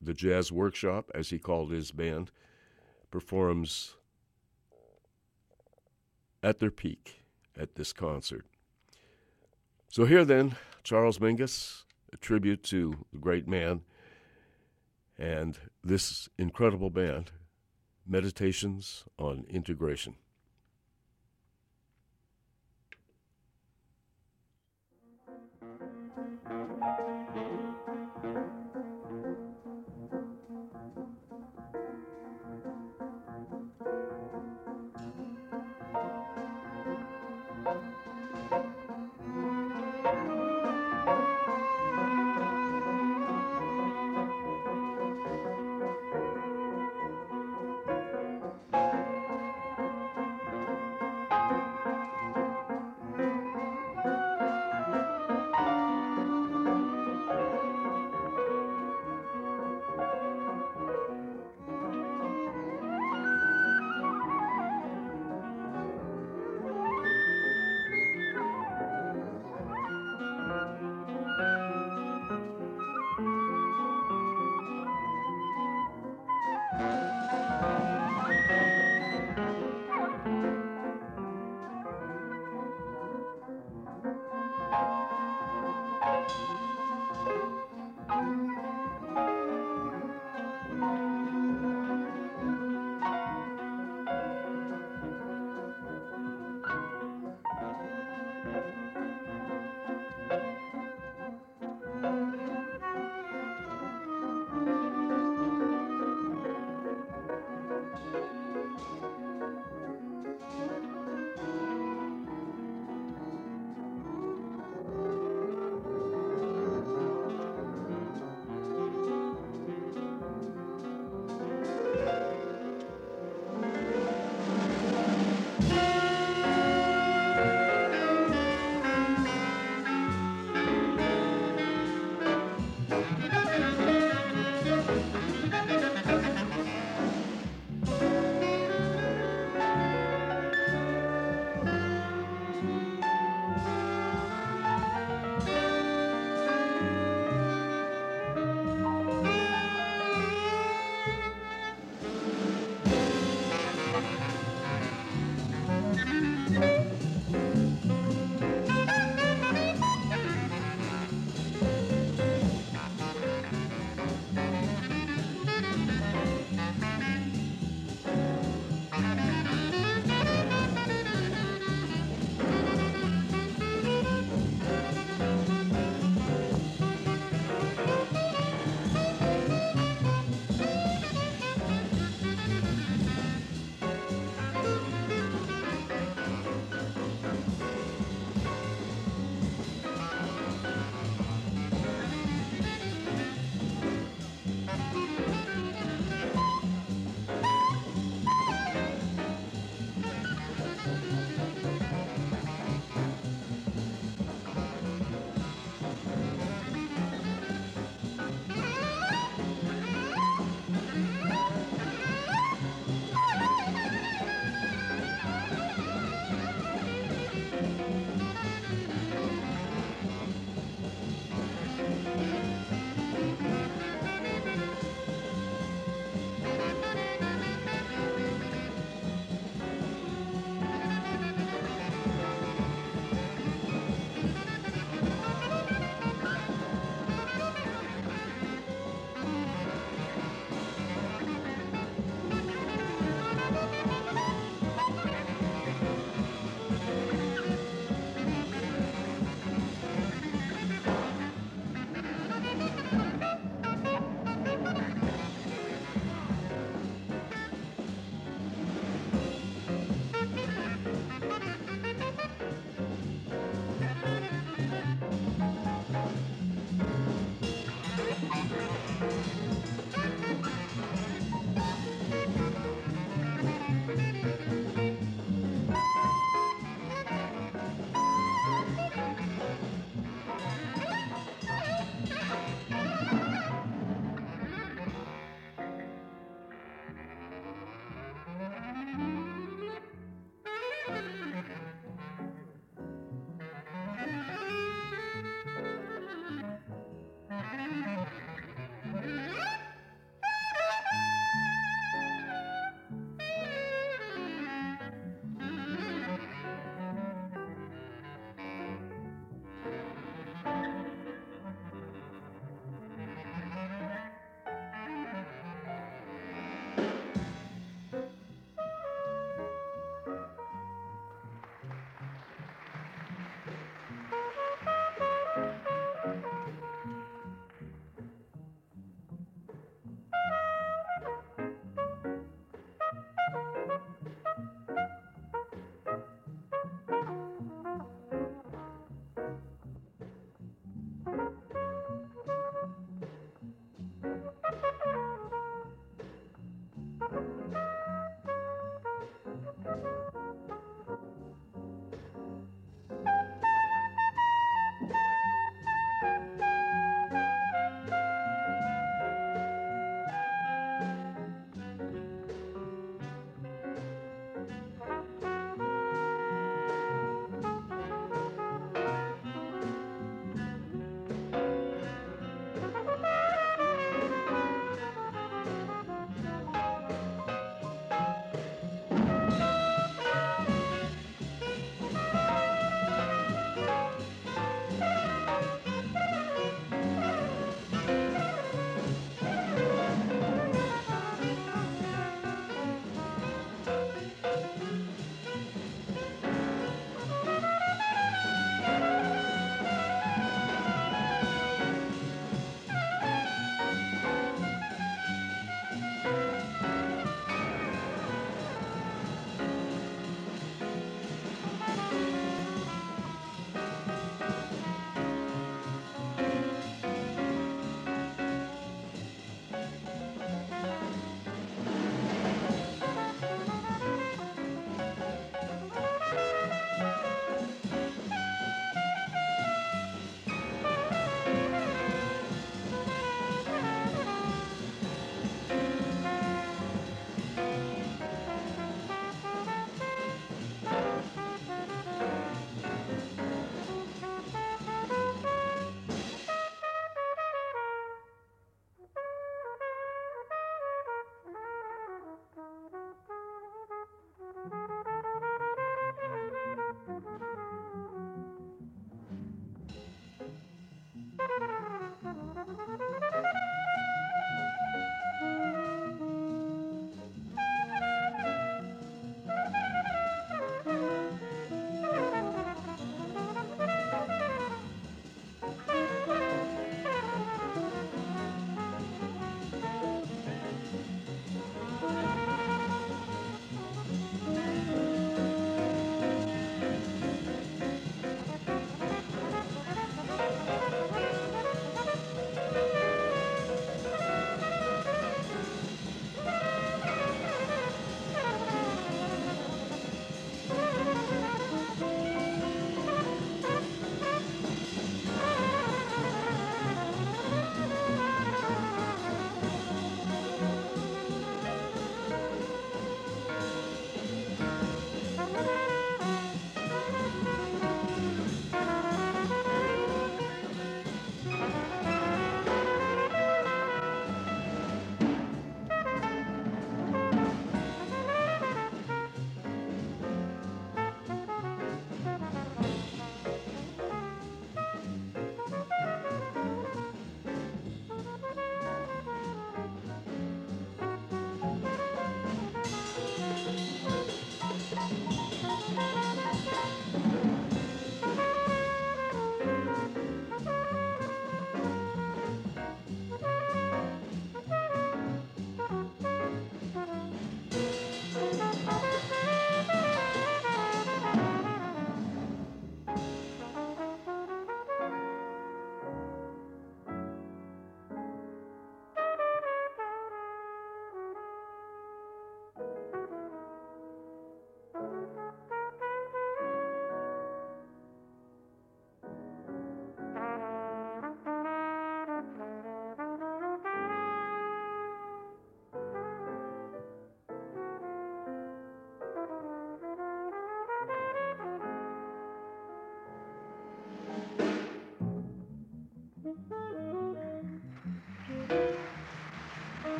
the Jazz Workshop, as he called his band, performs at their peak at this concert. So, here then, Charles Mingus, a tribute to the great man and this incredible band, Meditations on Integration.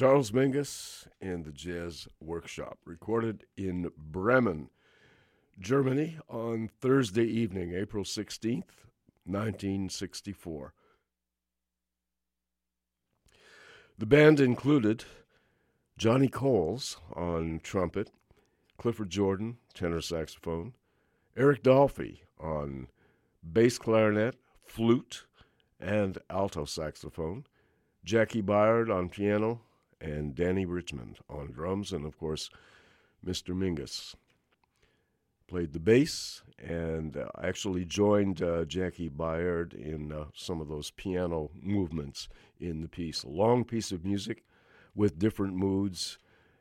Charles Mingus and the Jazz Workshop, recorded in Bremen, Germany on Thursday evening, April 16th, 1964. The band included Johnny Coles on trumpet, Clifford Jordan, tenor saxophone, Eric Dolphy on bass clarinet, flute, and alto saxophone, Jaki Byard on piano, and Dannie Richmond on drums, and of course, Mr. Mingus played the bass and uh, actually joined uh, Jaki Byard in uh, some of those piano movements in the piece. A long piece of music with different moods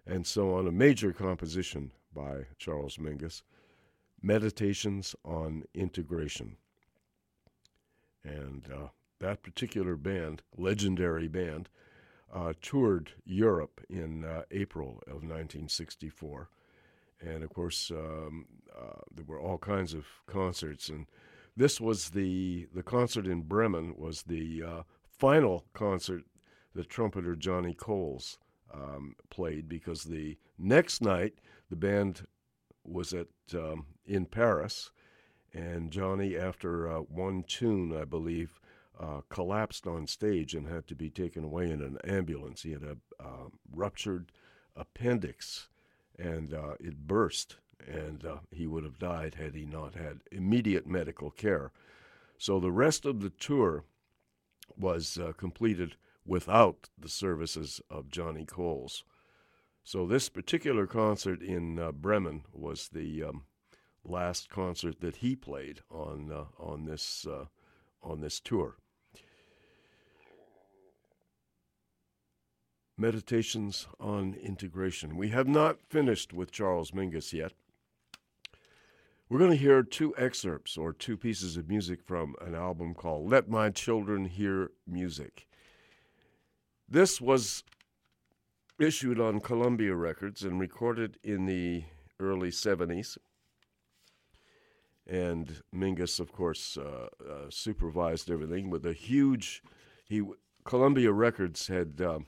and so on. A major composition by Charles Mingus, Meditations on Integration. And uh, that particular band, legendary band, uh, toured Europe in uh, April of 1964. And of course, um, uh, there were all kinds of concerts. And this was the, the concert in Bremen was the uh, final concert the trumpeter Johnny Coles um, played because the next night the band was at um, in Paris, and Johnny, after uh, one tune, I believe, uh, collapsed on stage and had to be taken away in an ambulance. He had a uh, ruptured appendix, and uh, it burst, and uh, he would have died had he not had immediate medical care. So the rest of the tour was uh, completed without the services of Johnny Coles. So this particular concert in uh, Bremen was the um, last concert that he played on on this on this tour. Meditations on integration. We have not finished with Charles Mingus yet. We're going to hear two excerpts or two pieces of music from an album called Let My Children Hear Music. This was issued on Columbia Records and recorded in the early 70s. And Mingus, of course, uh, uh, supervised everything with a huge. He Columbia Records had um,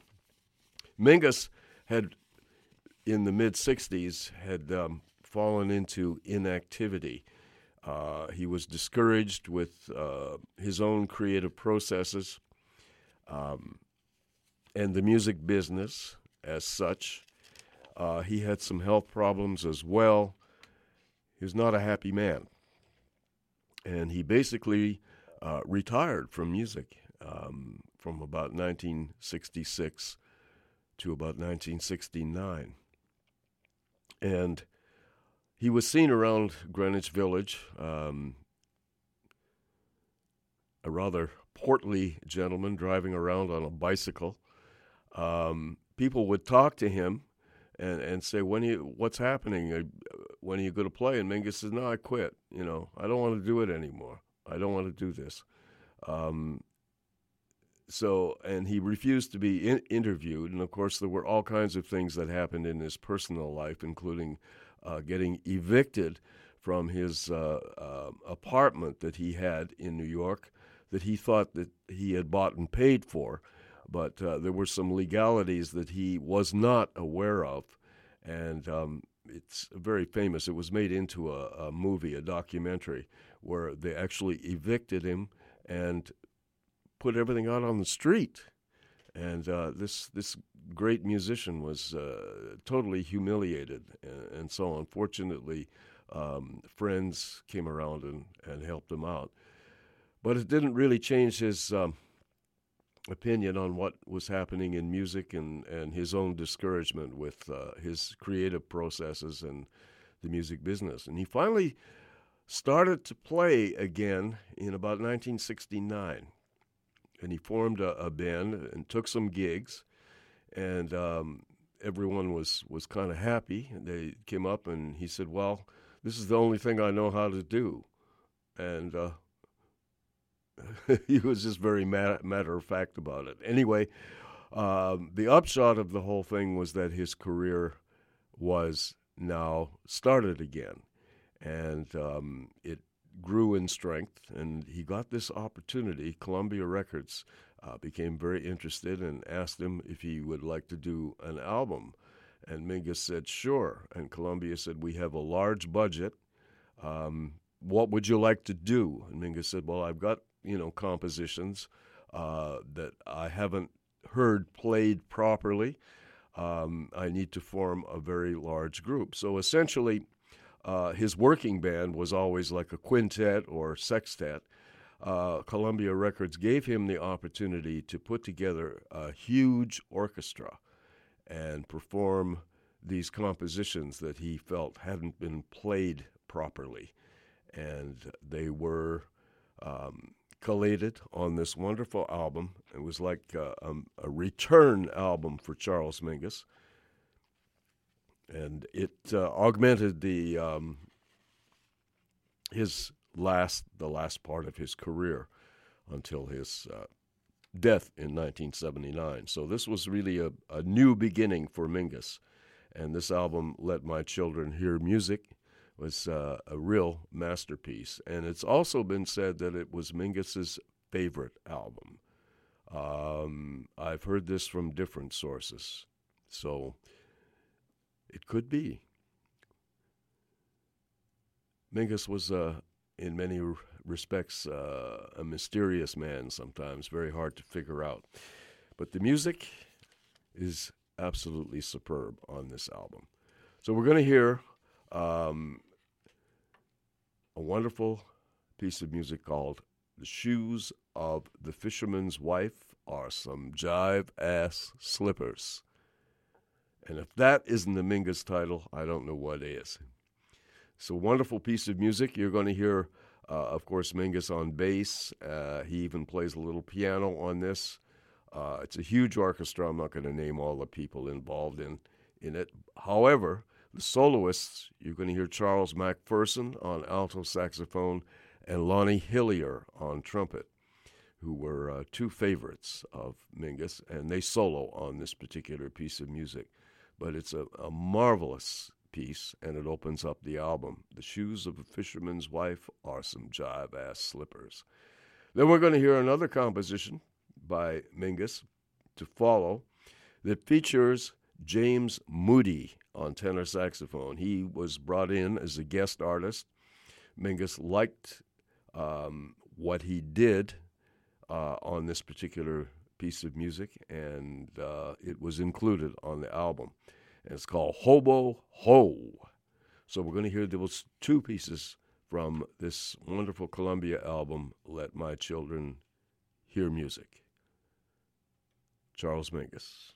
Mingus had in the mid 60s had um, fallen into inactivity. Uh, he was discouraged with uh, his own creative processes um, and the music business as such. Uh, he had some health problems as well. He was not a happy man. And he basically uh, retired from music um, from about 1966 to about 1969. And he was seen around Greenwich Village, um, a rather portly gentleman driving around on a bicycle. Um, people would talk to him and, and say, "When you, what's happening? Uh, when are you going to play?" And Mingus says, "No, I quit. You know, I don't want to do it anymore. I don't want to do this." Um, so, and he refused to be in- interviewed. And of course, there were all kinds of things that happened in his personal life, including uh, getting evicted from his uh, uh, apartment that he had in New York that he thought that he had bought and paid for. But uh, there were some legalities that he was not aware of. And um, it's very famous. It was made into a, a movie, a documentary, where they actually evicted him and put everything out on the street. And uh, this this great musician was uh, totally humiliated, and, and, so unfortunately, um, friends came around and, and helped him out. But it didn't really change his um, opinion on what was happening in music and, and his own discouragement with uh, his creative processes and the music business. And he finally started to play again in about 1969 and he formed a, a band and took some gigs, and um, everyone was was kind of happy. They came up and he said, "Well, this is the only thing I know how to do," and uh, *laughs* he was just very matter of fact about it. Anyway, um, the upshot of the whole thing was that his career was now started again, and um, it grew in strength, and he got this opportunity. Columbia Records uh, became very interested and asked him if he would like to do an album. And Mingus said, sure. And Columbia said, we have a large budget. Um, what would you like to do? And Mingus said, well, I've got, you know, compositions uh, that I haven't heard played properly. Um, I need to form a very large group. So essentially, uh, his working band was always like a quintet or sextet. Uh, Columbia Records gave him the opportunity to put together a huge orchestra and perform these compositions that he felt hadn't been played properly. And they were um, collated on this wonderful album. It was like uh, um, a return album for Charles Mingus and it uh, augmented the um, his last the last part of his career until his uh, death in 1979. So this was really a, a new beginning for Mingus, and this album, "Let My Children Hear Music," was uh, a real masterpiece. And it's also been said that it was Mingus's favorite album. Um, I've heard this from different sources, so it could be. Mingus was, uh, in many respects, uh, a mysterious man sometimes, very hard to figure out. But the music is absolutely superb on this album. So we're going to hear um, a wonderful piece of music called The Shoes of the Fisherman's Wife Are Some Jive Ass Slippers. And if that isn't the Mingus title, I don't know what is. A wonderful piece of music. You're going to hear, uh, of course, Mingus on bass. Uh, he even plays a little piano on this. Uh, it's a huge orchestra. I'm not going to name all the people involved in, in it. However, the soloists, you're going to hear Charles McPherson on alto saxophone and Lonnie Hillyer on trumpet, who were uh, two favorites of Mingus, and they solo on this particular piece of music. But it's a, a marvelous piece, and it opens up the album. The shoes of a fisherman's wife are some jive ass slippers. Then we're going to hear another composition by Mingus to follow that features James Moody on tenor saxophone. He was brought in as a guest artist. Mingus liked um, what he did uh, on this particular piece of music, and uh, it was included on the album. And it's called Hobo Ho. So we're going to hear those two pieces from this wonderful Columbia album, Let My Children Hear Music. Charles Mingus.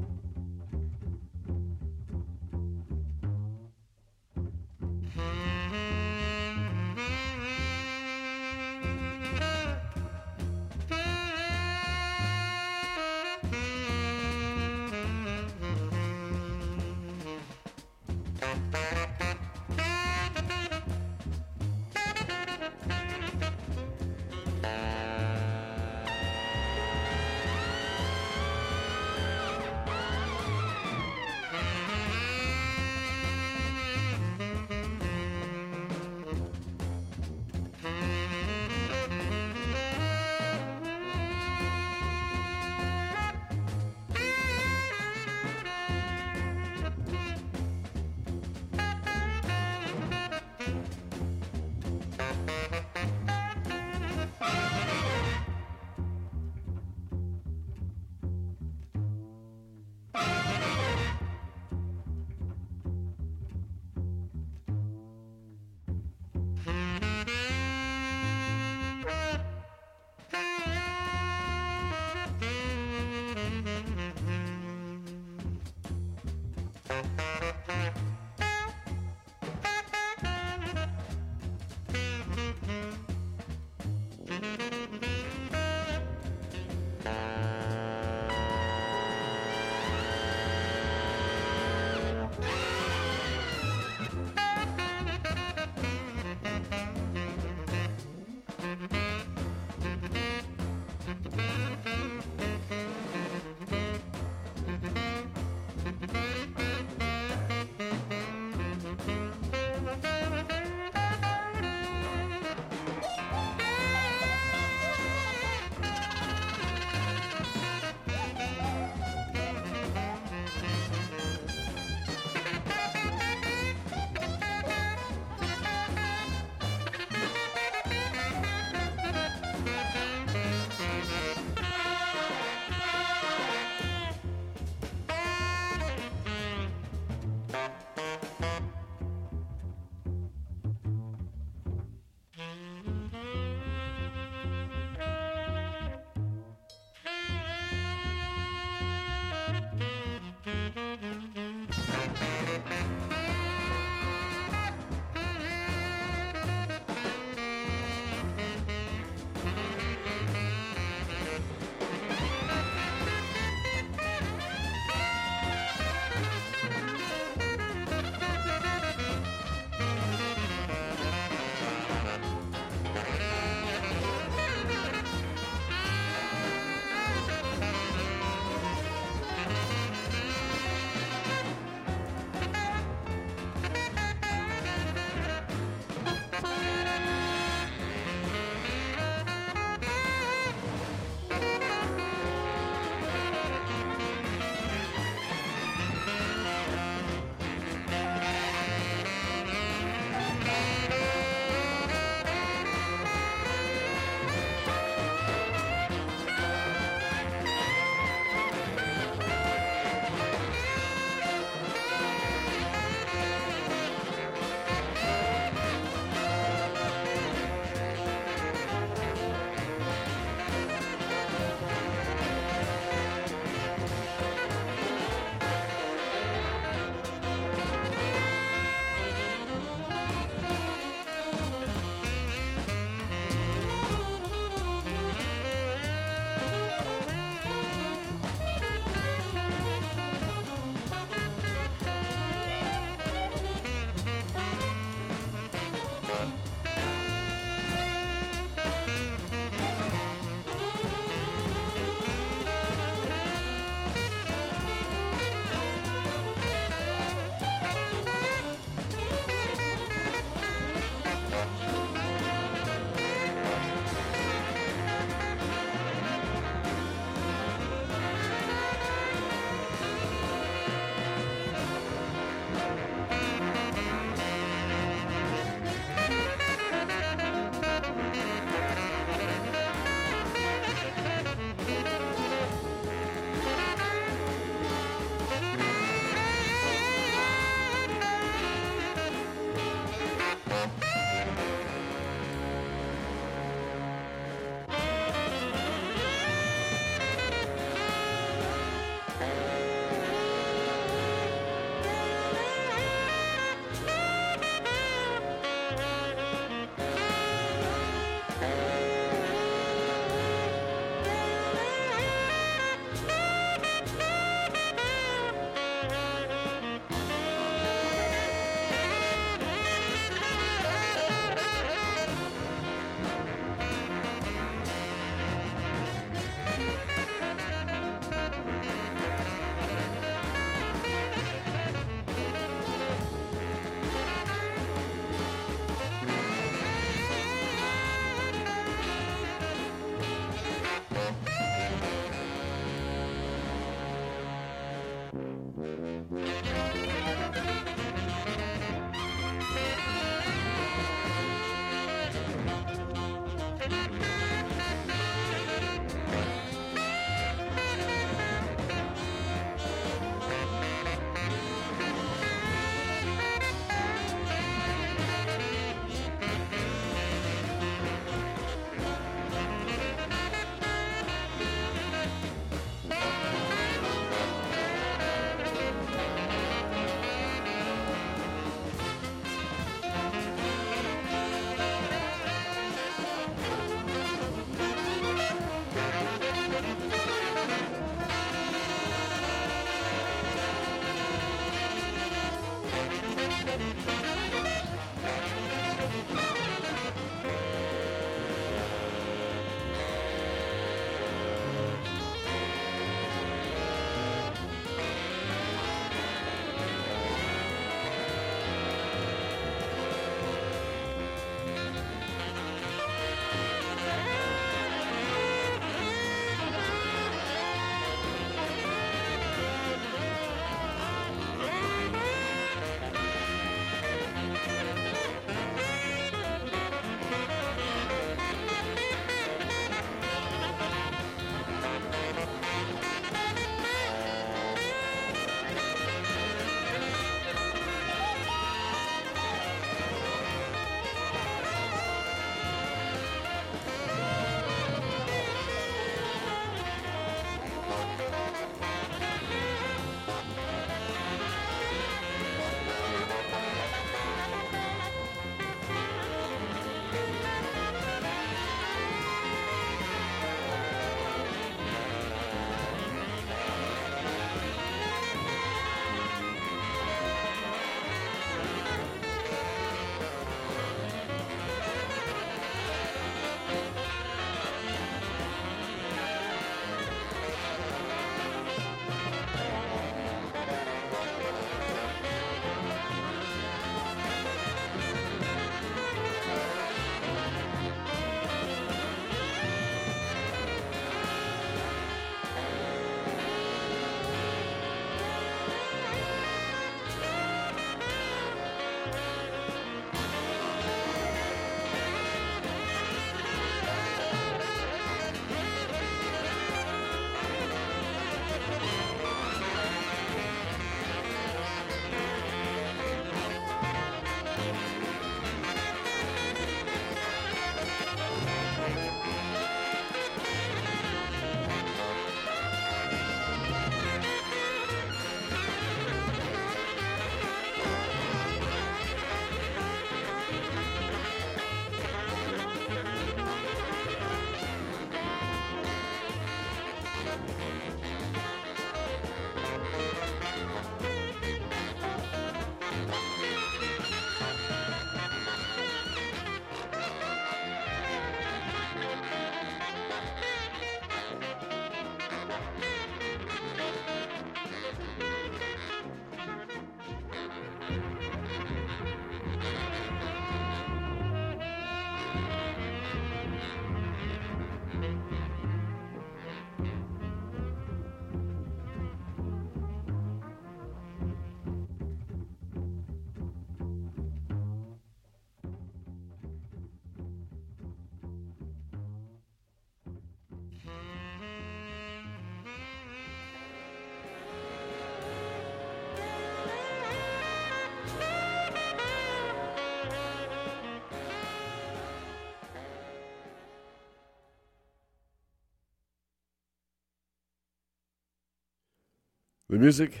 Music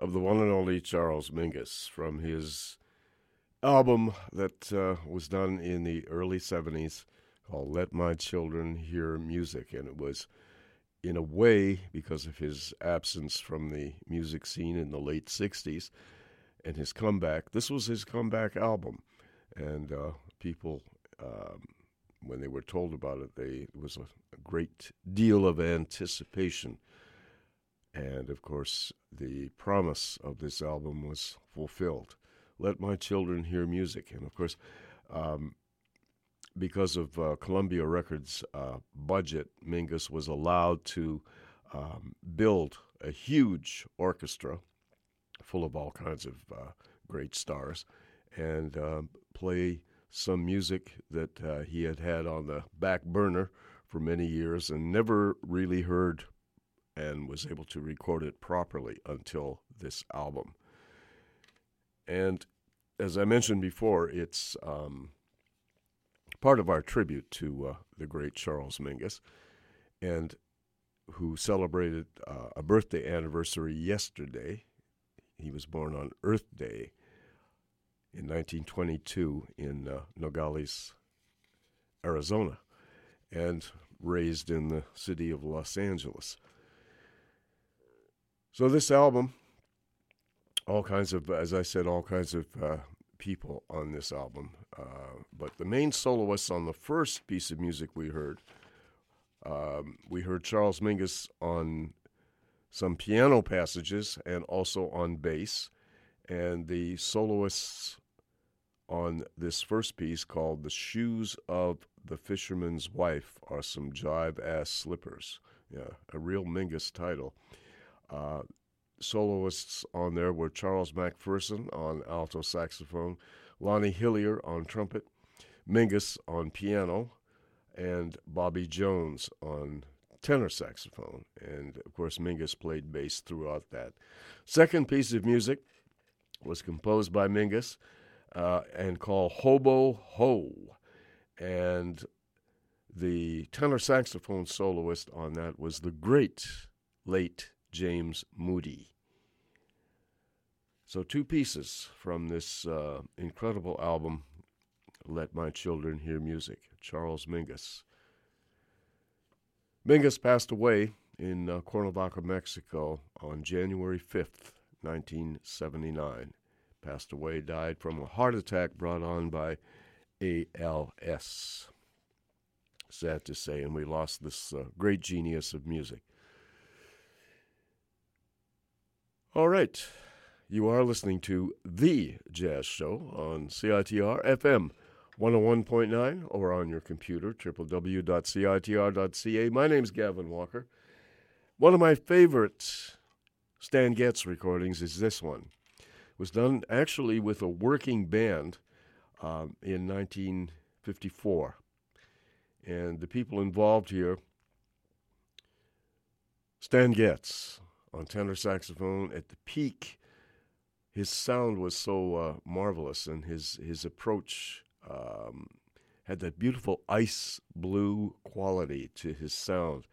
of the one and only Charles Mingus from his album that uh, was done in the early 70s called Let My Children Hear Music. And it was, in a way, because of his absence from the music scene in the late 60s and his comeback, this was his comeback album. And uh, people, um, when they were told about it, they, it was a, a great deal of anticipation and of course, the promise of this album was fulfilled. Let my children hear music. And of course, um, because of uh, Columbia Records' uh, budget, Mingus was allowed to um, build a huge orchestra full of all kinds of uh, great stars and um, play some music that uh, he had had on the back burner for many years and never really heard and was able to record it properly until this album. And as I mentioned before, it's um, part of our tribute to uh, the great Charles Mingus, and who celebrated uh, a birthday anniversary yesterday. He was born on Earth Day in 1922 in uh, Nogales, Arizona, and raised in the city of Los Angeles. So this album, all kinds of, as I said, all kinds of uh, people on this album. Uh, but the main soloists on the first piece of music we heard, um, we heard Charles Mingus on some piano passages and also on bass. And the soloists on this first piece called The Shoes of the Fisherman's Wife are some jive ass slippers. Yeah, a real Mingus title. Uh, soloists on there were Charles McPherson on alto saxophone, Lonnie Hillyer on trumpet, Mingus on piano, and Bobby Jones on tenor saxophone. And of course, Mingus played bass throughout that. Second piece of music was composed by Mingus uh, and called Hobo Ho. And the tenor saxophone soloist on that was the great late James Moody. So, two pieces from this uh, incredible album, Let My Children Hear Music, Charles Mingus. Mingus passed away in uh, Cuernavaca, Mexico on January 5th, 1979. Passed away, died from a heart attack brought on by ALS. Sad to say, and we lost this uh, great genius of music. All right. You are listening to The Jazz Show on CITR FM 101.9 or on your computer, www.citr.ca. My name's Gavin Walker. One of my favorite Stan Getz recordings is this one. It was done actually with a working band um, in 1954. And the people involved here Stan Getz, on tenor saxophone at the peak. His sound was so uh, marvelous, and his his approach um, had that beautiful ice blue quality to his sound.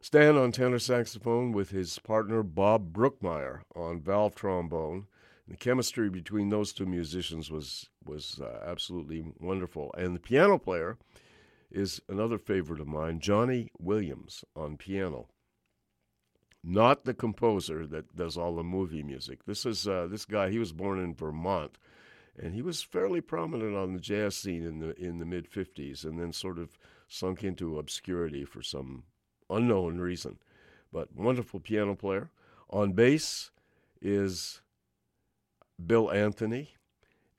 Stan on tenor saxophone with his partner Bob Brookmeyer on valve trombone. The chemistry between those two musicians was was uh, absolutely wonderful, and the piano player is another favorite of mine, Johnny Williams on piano not the composer that does all the movie music. This is uh, this guy. He was born in Vermont, and he was fairly prominent on the jazz scene in the in the mid '50s, and then sort of sunk into obscurity for some unknown reason. But wonderful piano player. On bass is Bill Anthony,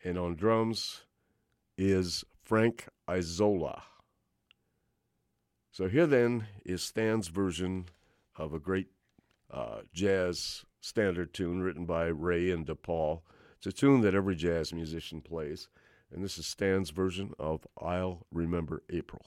and on drums is Frank Isola. So here then is Stan's version of a great uh, jazz standard tune written by Raye and DePaul. It's a tune that every jazz musician plays, and this is Stan's version of I'll Remember April.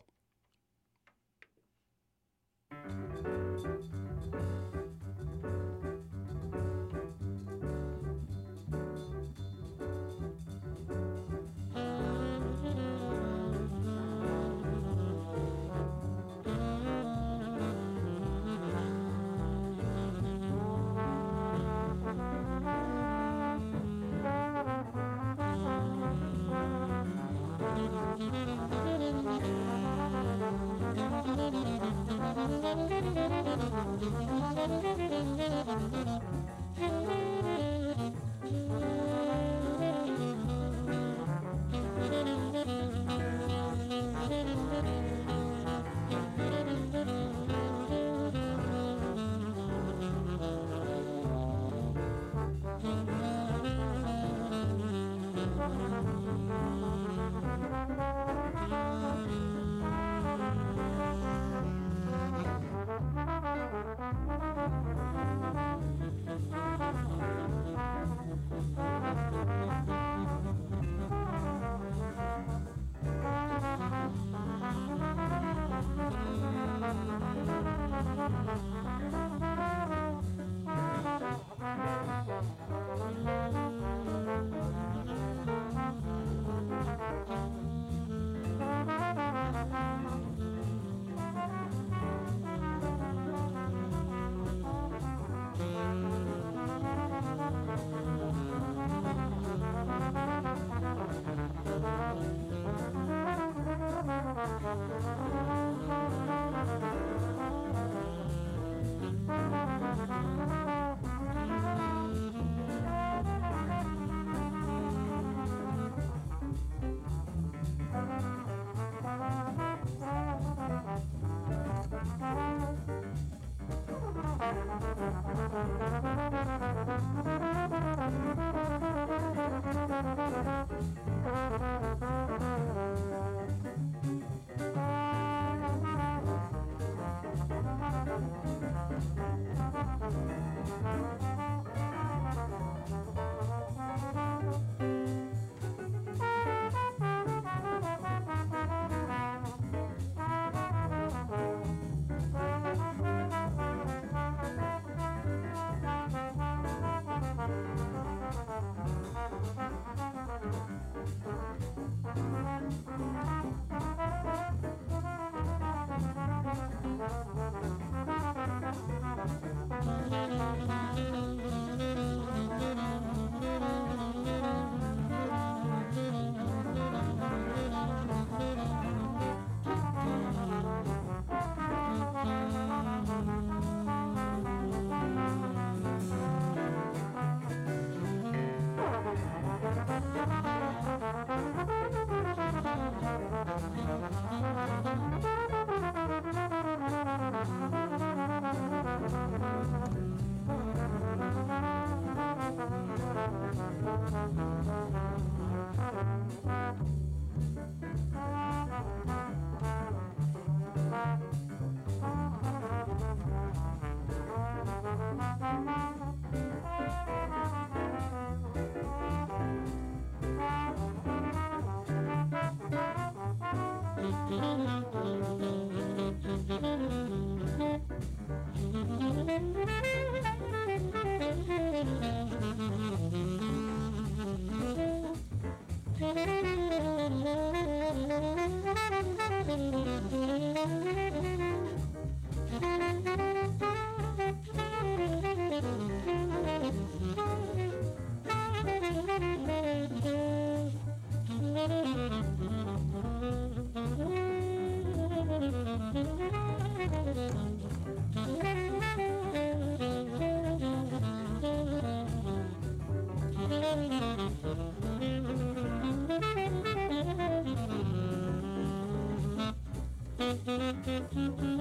Thank you. Mm-hmm.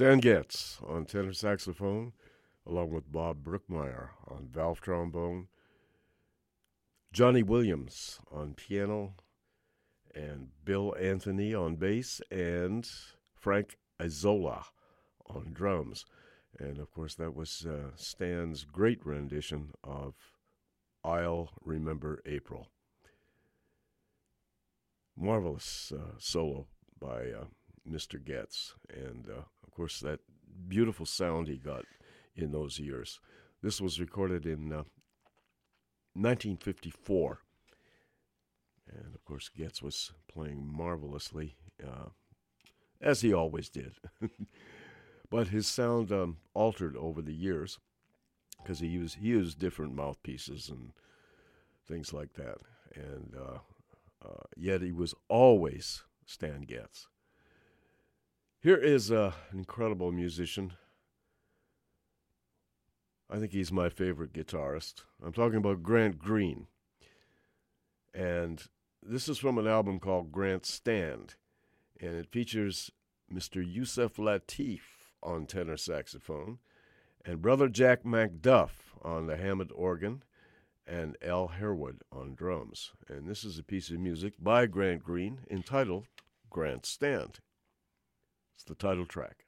Stan Getz on tenor saxophone, along with Bob Brookmeyer on valve trombone, Johnny Williams on piano, and Bill Anthony on bass, and Frank Isola on drums. And of course, that was uh, Stan's great rendition of I'll Remember April. Marvelous uh, solo by uh, Mr. Getz. And uh, of course, that beautiful sound he got in those years. This was recorded in 1954. Uh, and of course, Getz was playing marvelously, uh, as he always did. *laughs* but his sound um, altered over the years because he used he used different mouthpieces and things like that, and uh, uh, yet he was always Stan Getz. Here is uh, an incredible musician. I think he's my favorite guitarist. I'm talking about Grant Green. And this is from an album called Grant Stand. And it features Mr. Yusef Lateef on tenor saxophone, and Brother Jack McDuff on the Hammond organ, and Al Harewood on drums. And this is a piece of music by Grant Green entitled Grant Stand. It's the title track.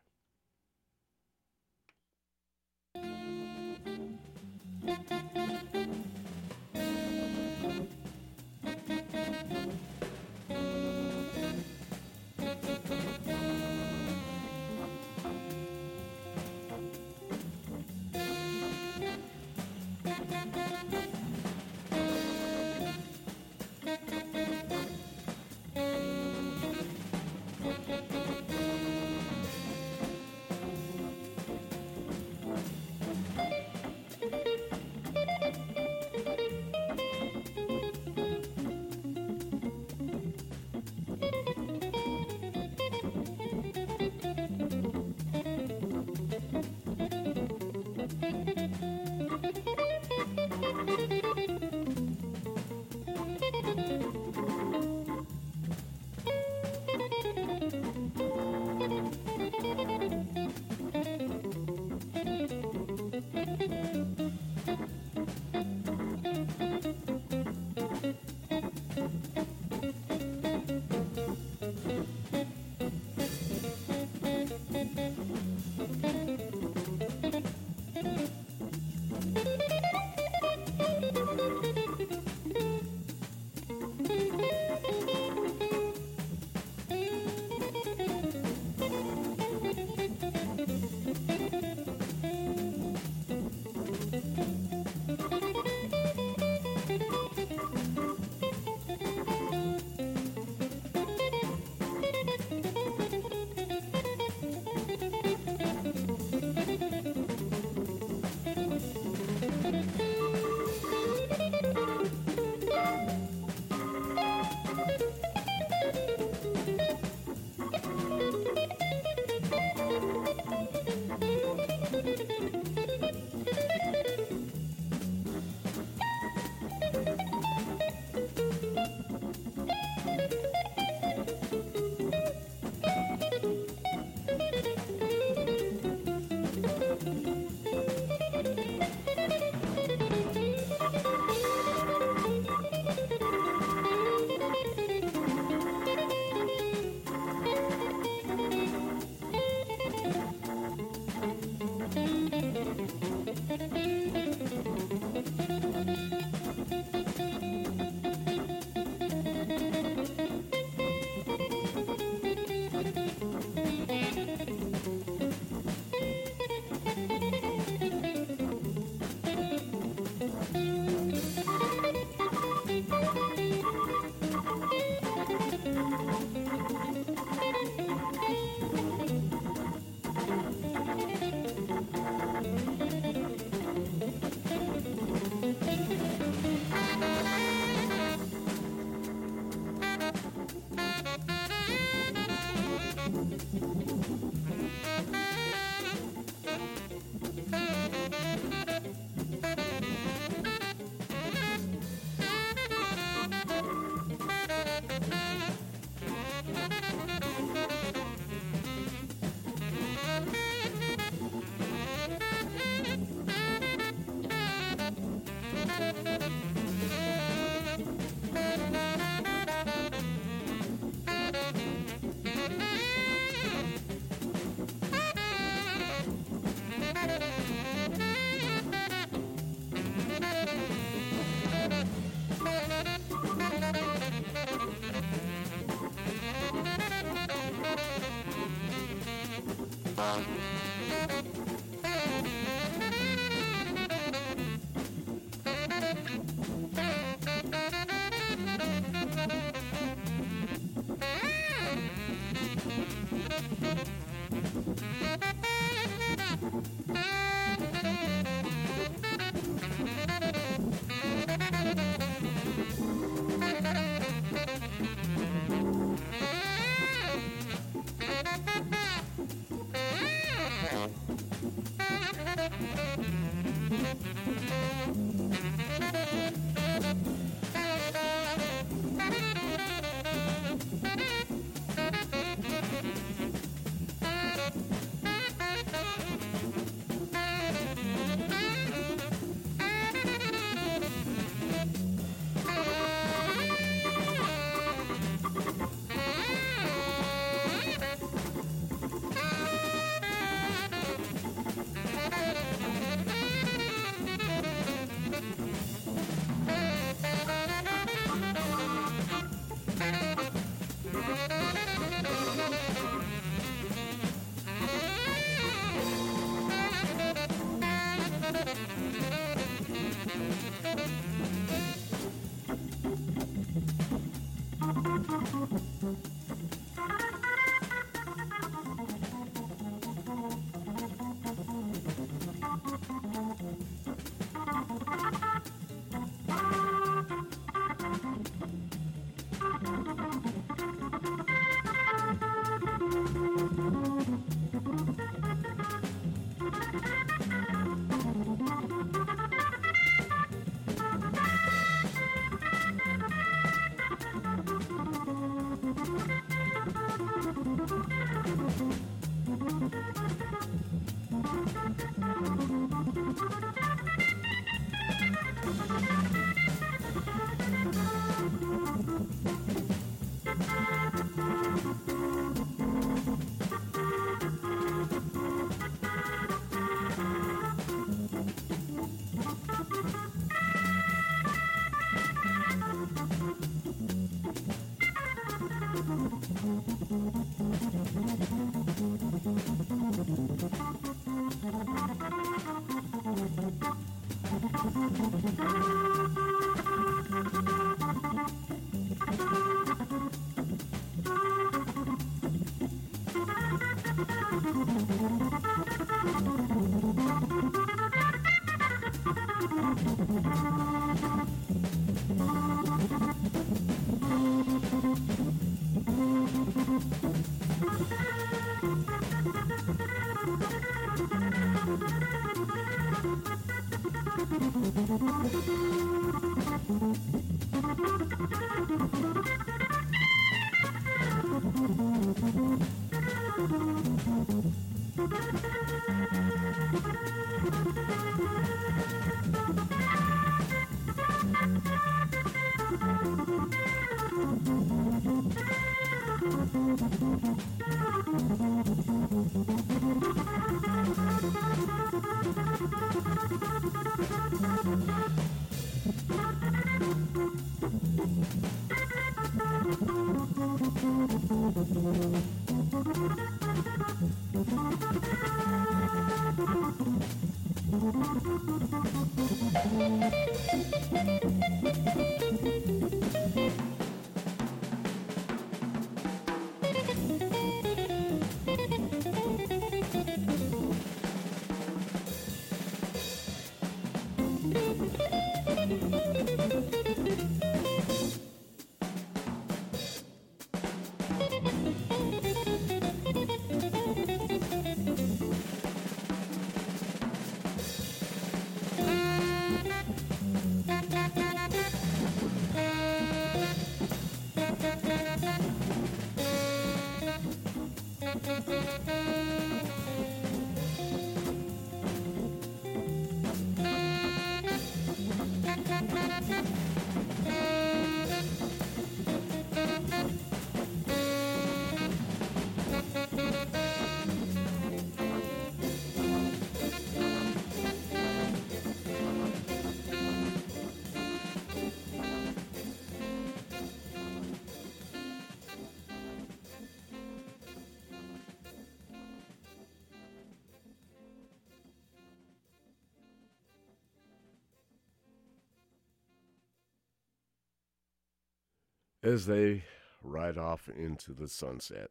As they ride off into the sunset.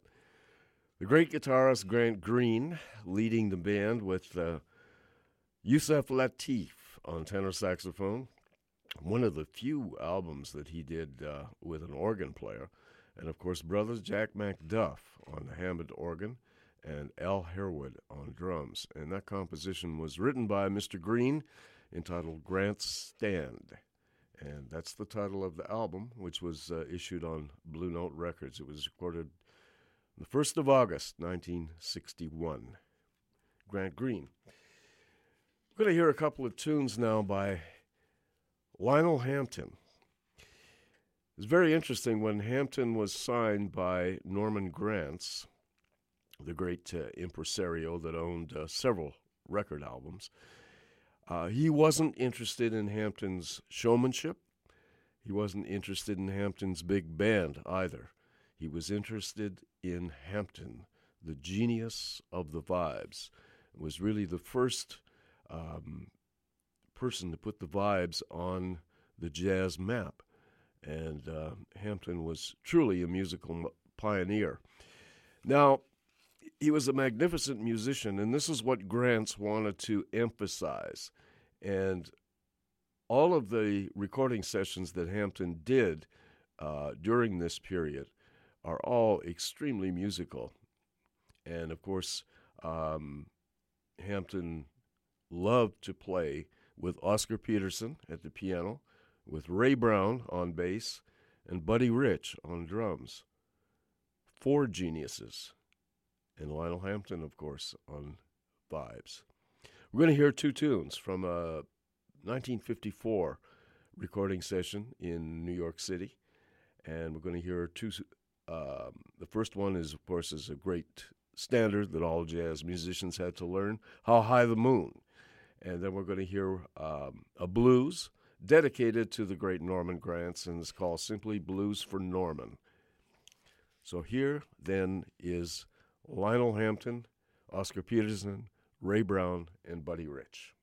The great guitarist Grant Green leading the band with uh, Yusef Lateef on tenor saxophone. One of the few albums that he did uh, with an organ player. And of course, brothers Jack McDuff on the Hammond organ and Al Harewood on drums. And that composition was written by Mr. Green entitled Grant's Stand. And that's the title of the album, which was uh, issued on Blue Note Records. It was recorded the 1st of August, 1961. Grant Green. We're going to hear a couple of tunes now by Lionel Hampton. It's very interesting when Hampton was signed by Norman Granz, the great uh, impresario that owned uh, several record albums. Uh, he wasn't interested in Hampton's showmanship. He wasn't interested in Hampton's big band either. He was interested in Hampton, the genius of the vibes. Was really the first um, person to put the vibes on the jazz map. And uh, Hampton was truly a musical pioneer. Now, he was a magnificent musician, and this is what Granz wanted to emphasize. And all of the recording sessions that Hampton did uh, during this period are all extremely musical. And of course, um, Hampton loved to play with Oscar Peterson at the piano, with Ray Brown on bass, and Buddy Rich on drums. Four geniuses. And Lionel Hampton, of course, on vibes. We're going to hear two tunes from a 1954 recording session in New York City. And we're going to hear two. Um, the first one is, of course, is a great standard that all jazz musicians had to learn How High the Moon. And then we're going to hear um, a blues dedicated to the great Norman Granz, and it's called simply Blues for Norman. So here then is Lionel Hampton, Oscar Peterson, Ray Brown, and Buddy Rich.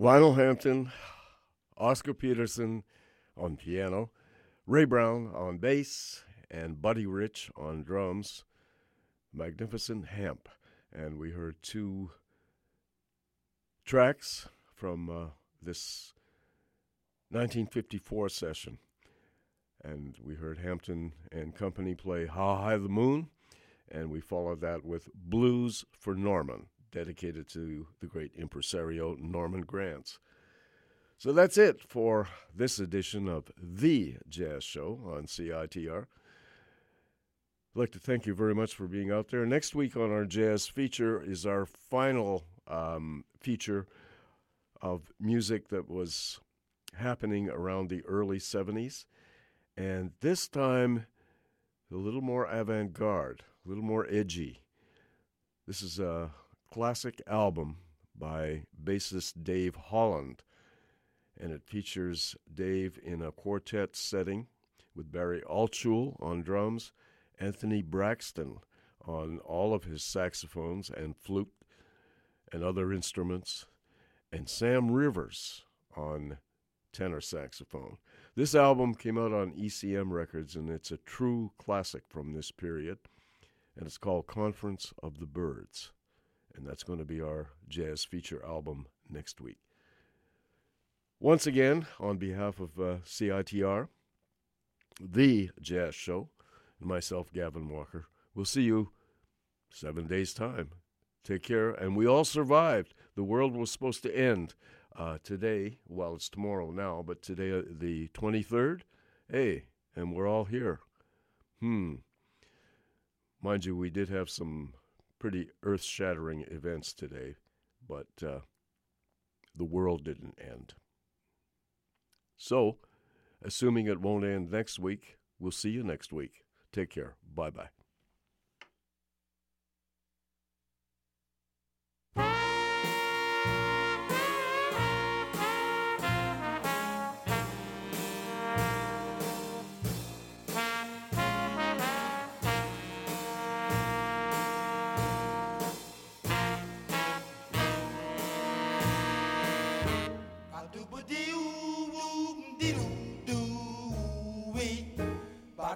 Lionel Hampton, Oscar Peterson on piano, Ray Brown on bass, and Buddy Rich on drums. Magnificent Hamp. And we heard two tracks from uh, this 1954 session. And we heard Hampton and company play How High the Moon, and we followed that with Blues for Norman, dedicated to the great impresario Norman Granz. So that's it for this edition of The Jazz Show on CITR. I'd like to thank you very much for being out there. Next week on our jazz feature is our final um, feature of music that was happening around the early 70s. And this time, a little more avant garde, a little more edgy. This is a classic album by bassist Dave Holland, and it features Dave in a quartet setting with Barry Altschul on drums, Anthony Braxton on all of his saxophones and flute and other instruments, and Sam Rivers on tenor saxophone. This album came out on ECM Records, and it's a true classic from this period, and it's called Conference of the Birds. And that's going to be our jazz feature album next week. Once again, on behalf of uh, CITR, the Jazz Show, and myself, Gavin Walker, we'll see you seven days' time. Take care. And we all survived. The world was supposed to end uh, today. Well, it's tomorrow now, but today, uh, the 23rd, hey, and we're all here. Hmm. Mind you, we did have some pretty earth shattering events today, but uh, the world didn't end. So, assuming it won't end next week, we'll see you next week. Take care. Bye bye.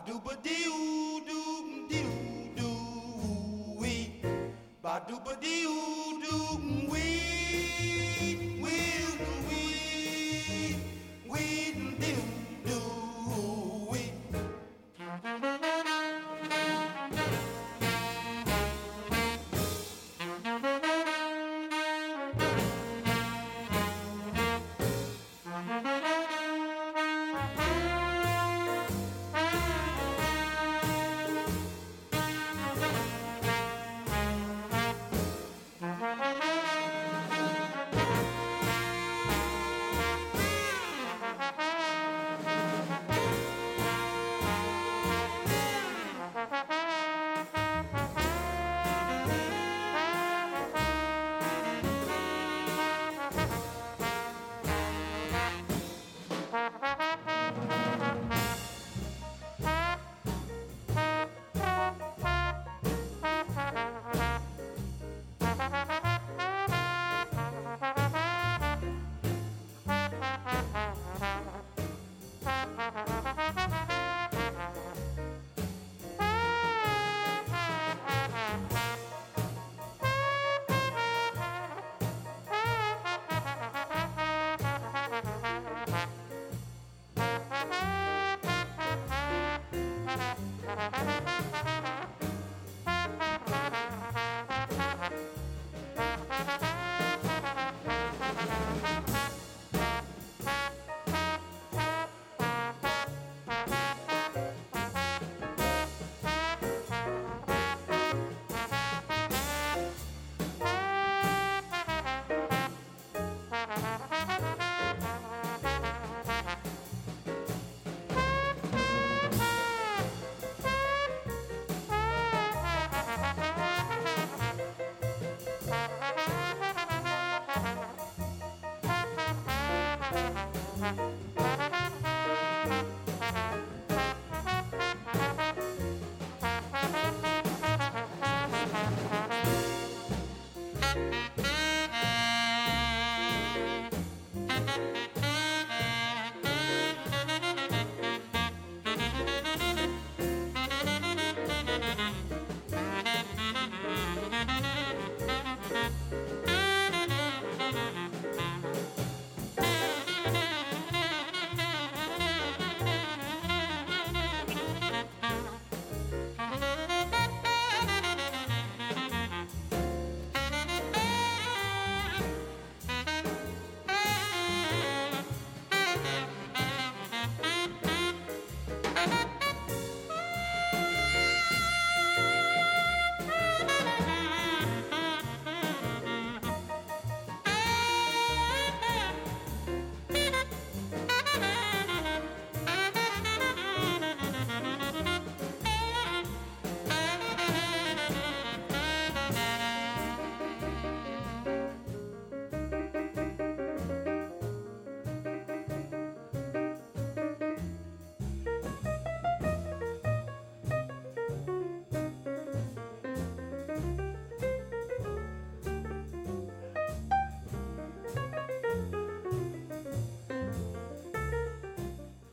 Thank you.